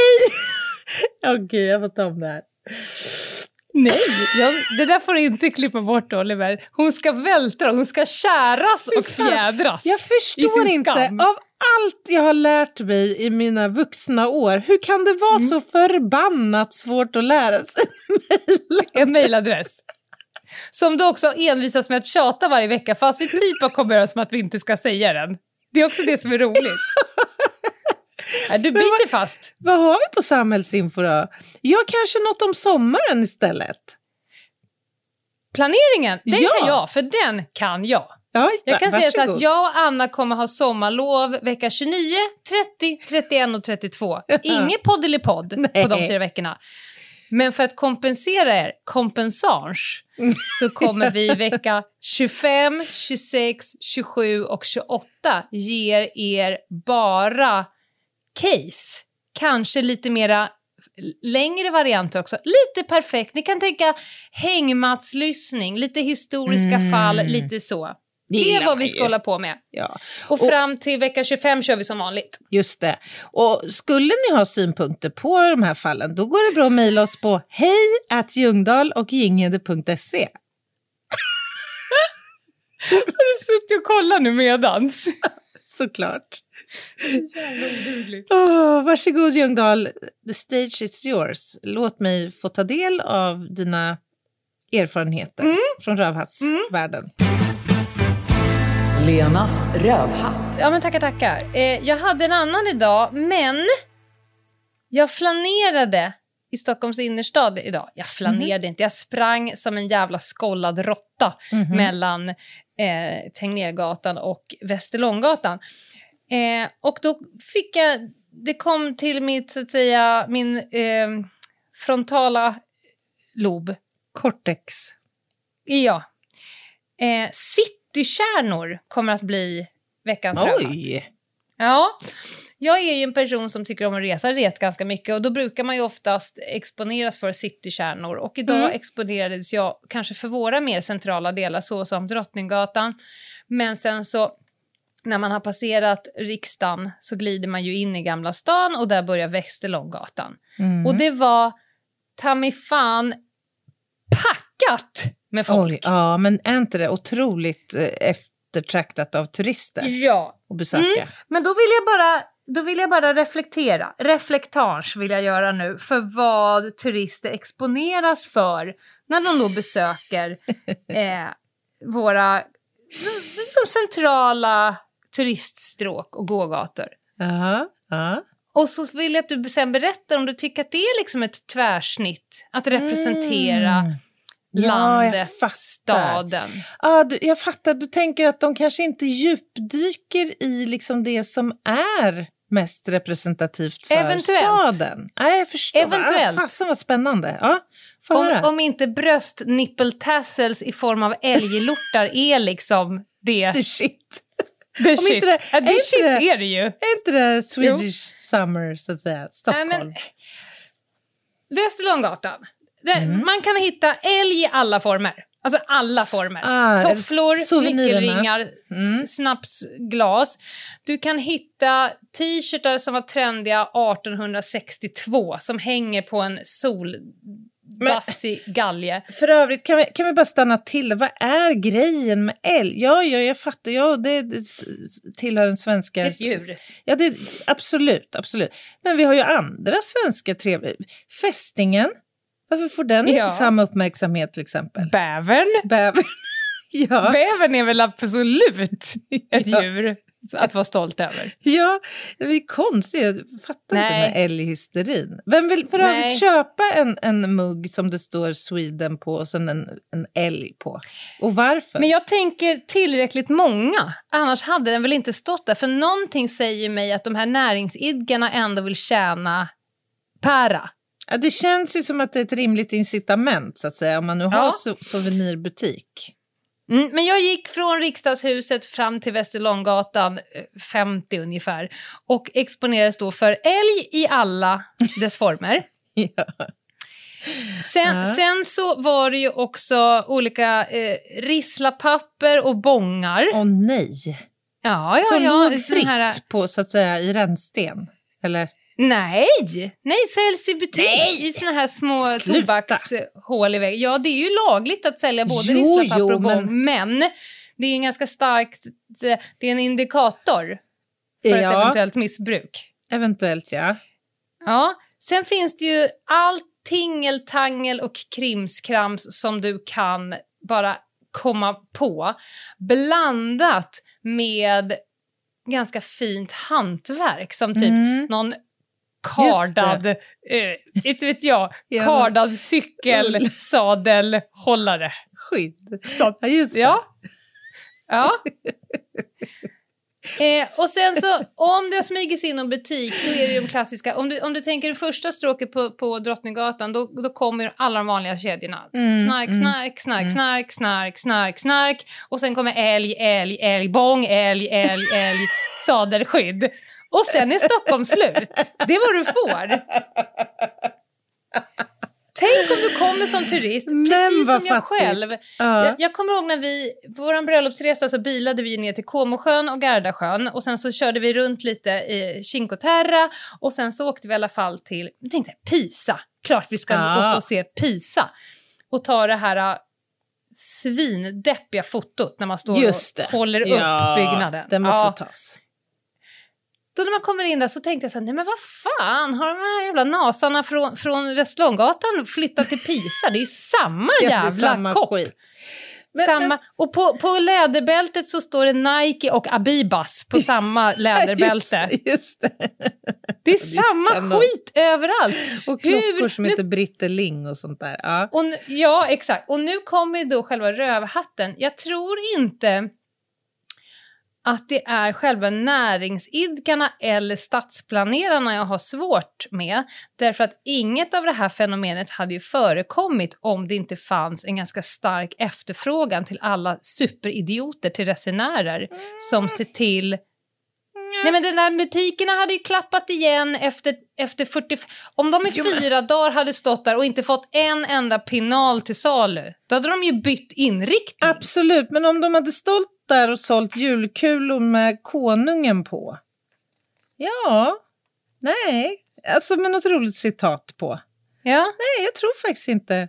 Åh gud, jag får ta om det här. Nej, jag, det där får du inte klippa bort Oliver. Hon ska vältra, hon ska käras och fjädras. Jag förstår inte, skam. av allt jag har lärt mig i mina vuxna år, hur kan det vara så förbannat svårt att lära sig? En mejladress. Som du också envisas med att tjata varje vecka fast vi typ har kommit överens om att vi inte ska säga den. Det är också det som är roligt. Du biter fast. Vad har vi på samhällsinfo då? Ja, kanske något om sommaren istället. Planeringen, den Ja. kan jag, för den kan jag. Ja, Jag kan säga så varsågod. att jag och Anna kommer ha sommarlov vecka 29, 30, 31 och 32. Inget poddelipodd på de fyra veckorna. Men för att kompensera er, kompensage, så kommer vi vecka 25, 26, 27 och 28 ger er bara case. Kanske lite mera längre varianter också. Lite perfekt. Ni kan tänka hängmattslyssning, lite historiska fall, lite så. Det är vad vi ska hålla på med. Ja. Och fram till vecka 25 kör vi som vanligt. Just det. Och skulle ni ha synpunkter på de här fallen, då går det bra att mejla oss på hej och gingede.se. Har du suttit och kollat nu medans? Såklart. Oh, varsågod Ljungdahl, the stage is yours. Låt mig få ta del av dina erfarenheter Mm. från rövhattsvärlden. Lenas rövhatt. Ja, men tackar, tackar. Eh, jag hade en annan idag, men jag flanerade i Stockholms innerstad idag. Jag flanerade inte, jag sprang som en jävla skollad råtta mellan eh, Tegnérgatan och Västerlånggatan. Eh, och då fick jag, det kom till mitt, så att säga, min eh, frontala lob. Cortex. Ja. Eh, citykärnor kommer att bli veckans. Oj! Ja, jag är ju en person som tycker om att resa, rest ganska mycket och då brukar man ju oftast exponeras för citykärnor och idag Mm. exponerades jag kanske för våra mer centrala delar så som Drottninggatan men sen så när man har passerat riksdagen så glider man ju in i Gamla stan och där börjar Västerlånggatan. Mm. Och det var ta mig fan packat med folk. Oj, ja, men är inte det otroligt eh, eftertraktat av turister Ja, att besöka? Men då vill jag bara, då vill jag bara reflektera. Reflektage vill jag göra nu för vad turister exponeras för när de då besöker eh, våra liksom centrala turiststråk och gågator. Jaha, ja. Och så vill jag att du sen berättar om du tycker att det är liksom ett tvärsnitt att representera Mm. Ja, jag landet, fattar. staden. Ja, du, jag fattar. Du tänker att de kanske inte djupdyker i liksom det som är mest representativt för Eventuellt. staden. Nej, jag förstår. Eventuellt. Ah, fasen vad spännande. Ja. Om, om inte bröst nipple tassels i form av älglortar är liksom det. The shit. The Om inte det- ja, är det inte shit det- är det ju. Är inte det Swedish summer, så att säga? Stockholm. Nej, men, Västerlånggatan. Mm. Man kan hitta älg i alla former. Alltså alla former. Ah, är det Tofflor, nyckelringar, Mm. snapsglas. Du kan hitta t-shirtar som var trendiga 1862 som hänger på en soldassig galge. För övrigt, kan vi, kan vi bara stanna till? Vad är grejen med älg? Ja, ja jag fattar. Ja, det, det tillhör den svenska... Ett djur. Ja, det, absolut, absolut. Men vi har ju andra svenska trevliga... Fästingen. Varför får den Ja. inte samma uppmärksamhet till exempel? Bävern. Bävern. ja, Bävern är väl absolut ett Ja. djur att vara stolt över. ja, det är konstigt. Jag fattar inte Nej. med älghysterin. Vem vill för Nej. övrigt köpa en, en mugg som det står Sweden på och sen en, en älg på? Och varför? Men jag tänker tillräckligt många, annars hade den väl inte stått där. För någonting säger mig att de här näringsidkarna ändå vill tjäna para. Ja, det känns ju som att det är ett rimligt incitament, så att säga, om man nu har Ja. so souvenirbutik. Mm, men jag gick från riksdagshuset fram till Västerlånggatan eh, 50 ungefär och exponerades då för älg i alla dess former. Ja. Sen, Ja. sen så var det ju också olika eh, risslapapper och bångar. Åh nej! Ja, ja, Som ja. låg fritt här- på, så att säga, i rännsten? Eller? Nej, nej, säljs i butik i såna här små Sluta. tobakshål i väggen. Ja, det är ju lagligt att sälja både risslapapper och bång, men- det är en ganska stark, det är en indikator för ett Ja. eventuellt missbruk. Eventuellt, ja. Ja, sen finns det ju allt tingeltangel och krimskrams som du kan bara komma på, blandat med ganska fint hantverk som typ Mm. någon kardad, eh, inte vet jag, Ja. kardad cykelsadelhållare. Skydd. Så- Ja, just det. Ja. Ja. Eh, och sen så, om det smyger sig in en butik, då är det de klassiska. Om du, om du tänker det första stråket på, på Drottninggatan, då, då kommer alla de vanliga kedjorna. Mm, snark, mm, snark, snark, snark, snark, snark, snark. Och sen kommer älg, älg, älg, bång, älg, älg, älg, sadelskydd. Och sen är Stockholm slut. Det är vad du får. Tänk om du kommer som turist, Men precis som jag fattigt. själv. Ja. Jag, jag kommer ihåg när vi, på vår bröllopsresa så bilade vi ner till Comosjön och Gardasjön och sen så körde vi runt lite i Cinque Terre och sen så åkte vi i alla fall till, jag tänkte Pisa, klart vi ska Ja. åka och se Pisa och ta det här äh, svindeppiga fotot när man står och håller upp Ja, byggnaden. Det måste Ja. tas. Då när man kommer in där så tänkte jag så här, nej men vad fan, har de här jävla nasarna från, från Västlånggatan flyttat till Pisa? Det är ju samma jävla samma kopp. skit. Men- samma, men- och på, på läderbältet så står det Nike och Abibas på samma läderbälte. Just, just det. det är samma skit överallt. Och Hur- klockor som nu- heter Britteling och sånt där. Ja. Och ja, exakt. Och nu kommer då själva rövhatten. Jag tror inte att det är själva näringsidkarna eller stadsplanerarna jag har svårt med. Därför att inget av det här fenomenet hade ju förekommit om det inte fanns en ganska stark efterfrågan till alla superidioter till resenärer som ser till Nej men den där butikerna hade ju klappat igen efter, efter 40... Om de i Jo, men- fyra dagar hade stått där och inte fått en enda pinal till salu, då hade de ju bytt inriktning. Absolut, men om de hade stått där och sålt julkulor med konungen på? Ja, nej. Alltså med något roligt citat på. Ja, Nej, jag tror faktiskt inte.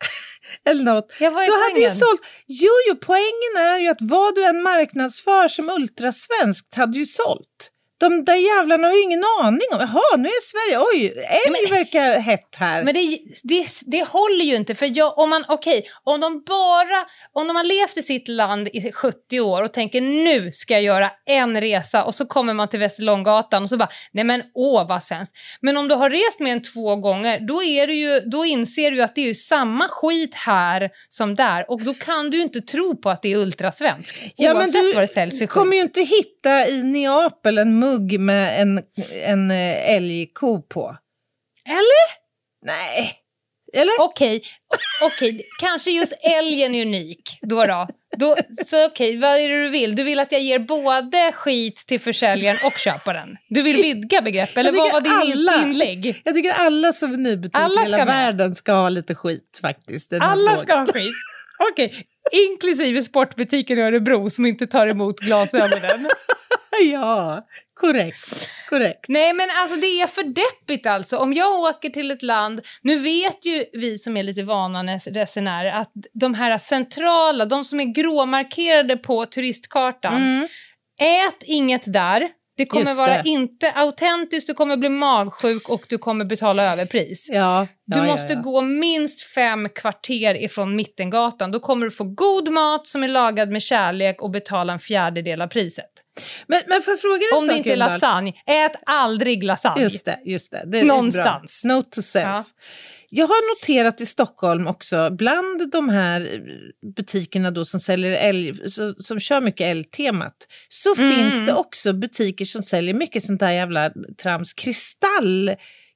Eller något. ja vad är Du hade ju sålt... Jo, jo, poängen är ju att vad du än marknadsför som ultrasvenskt hade ju sålt. De där jävlarna har ju ingen aning om... Jaha, nu är Sverige... Oj, älg verkar hett här. Men det, det, det håller ju inte, för jag, om man, okej, om de bara, om de har levt i sitt land i 70 år och tänker nu ska jag göra en resa och så kommer man till Västerlånggatan och så bara, nej men åh vad svenskt. Men om du har rest mer än två gånger, då, är det ju, då inser du att det är ju samma skit här som där och då kan du ju inte tro på att det är ultrasvenskt, oavsett vad det säljs för kommer skit. ju inte hitta i Neapel en mugg med en, en eh, älgko på. Eller? Nej. Eller? Okej, okej, kanske just älgen är unik. Då då. då så okej, vad är det du vill? Du vill att jag ger både skit till försäljaren och köparen? Du vill vidga begrepp, eller vad var din in- alla- inlägg? Jag tycker alla souvenirbutiker Alla i hela med. världen ska ha lite skit faktiskt. Alla frågan. ska ha skit. Okej, inklusive sportbutiken i Örebro som inte tar emot glasögonen. Ja, korrekt. korrekt. Nej men alltså det är för deppigt alltså. Om jag åker till ett land, nu vet ju vi som är lite vana resenärer att de här centrala, de som är gråmarkerade på turistkartan, Mm. ät inget där. Det kommer Just vara det. inte autentiskt, du kommer bli magsjuk och du kommer betala överpris. Ja, Du ja, måste ja, ja. gå minst fem kvarter ifrån Mittengatan. Då kommer du få god mat som är lagad med kärlek och betala en fjärdedel av priset. Men, men får jag fråga dig Om det inte är lasagne, ät aldrig lasagne. Just det, just det. det Någonstans. Bra. Note to self. Ja. Jag har noterat i Stockholm också, bland de här butikerna då som säljer älg, så- som kör mycket älgtemat, så Mm. finns det också butiker som säljer mycket sånt där jävla trams. Kristall,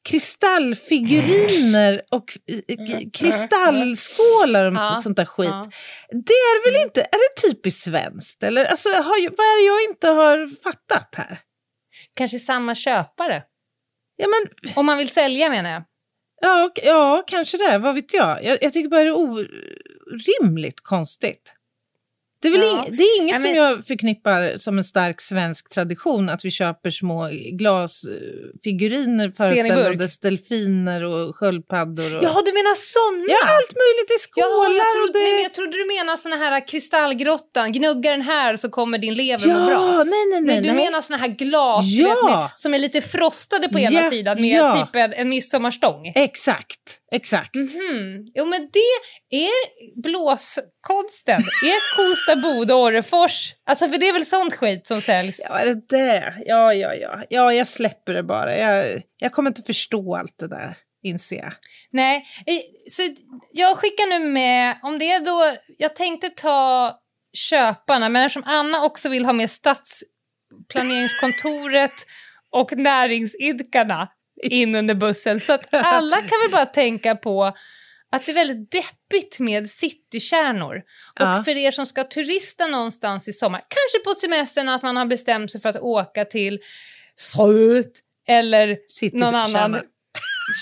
kristallfiguriner och eh, kristallskålar och Ja, sånt där skit. ja. Det är väl inte, är det typiskt svenskt? Eller alltså, har, vad är det jag inte har fattat här? Kanske samma köpare. Ja, men Om man vill sälja menar jag. Ja, ja, kanske det. Vad vet jag? Jag, jag tycker bara det är orimligt konstigt. Det är, väl Ja. ing, det är inget som men- jag förknippar som en stark svensk tradition, att vi köper små glasfiguriner föreställandes delfiner och sköldpaddor. Och... Jaha, du menar såna? Ja, allt möjligt i skålar. Jaha, jag, och trodde, det... nej, jag trodde du menade såna här kristallgrottan, gnugga den här så kommer din lever må bra. Ja, nej, nej, nej. Du nej. menar såna här glas Ja. vet, med, som är lite frostade på ena Ja, sidan med ja. typ en, en midsommarstång? Exakt, exakt. Mhm. Jo, men det är blåskonsten. är Kosta Boda Orrefors. Alltså, för det är väl sånt skit som säljs? Ja, det det? Ja, ja, ja. Ja, jag släpper det bara. Jag, jag kommer inte förstå allt det där, inser jag. Nej, eh, så jag skickar nu med, om det är då, jag tänkte ta köparna, men eftersom Anna också vill ha med stadsplaneringskontoret och näringsidkarna in under bussen. Så att alla kan väl bara tänka på att det är väldigt deppigt med citykärnor. Och Ja. för er som ska turista någonstans i sommar, kanske på semestern att man har bestämt sig för att åka till Söt eller någon annan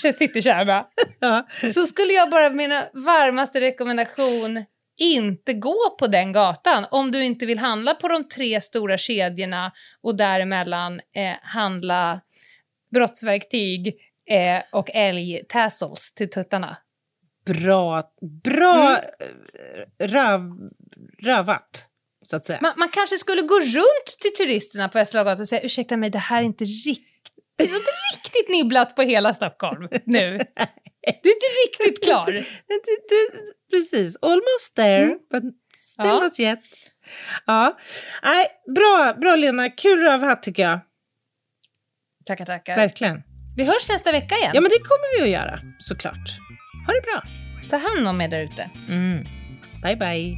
citykärna. Ja. Så skulle jag bara min varmaste rekommendation inte gå på den gatan om du inte vill handla på de tre stora kedjorna och däremellan eh, handla brottsverktyg eh, och älgtassels till tuttarna. Bra, bra eh, röv, rövat, så att säga. Man, man kanske skulle gå runt till turisterna på Västerlagatan och säga ursäkta mig, det här är inte riktigt, det är inte riktigt nibblat på hela Stockholm nu. Du är inte riktigt klar. Du, du, precis, almost there, but still Ja. not yet. Ja. Nej, bra, bra Lena, kul rövhatt tycker jag. Tackar, tackar. Verkligen. Vi hörs nästa vecka igen. Ja, men det kommer vi att göra, såklart. Ha det bra. Ta hand om er där ute. Mm. Bye, bye.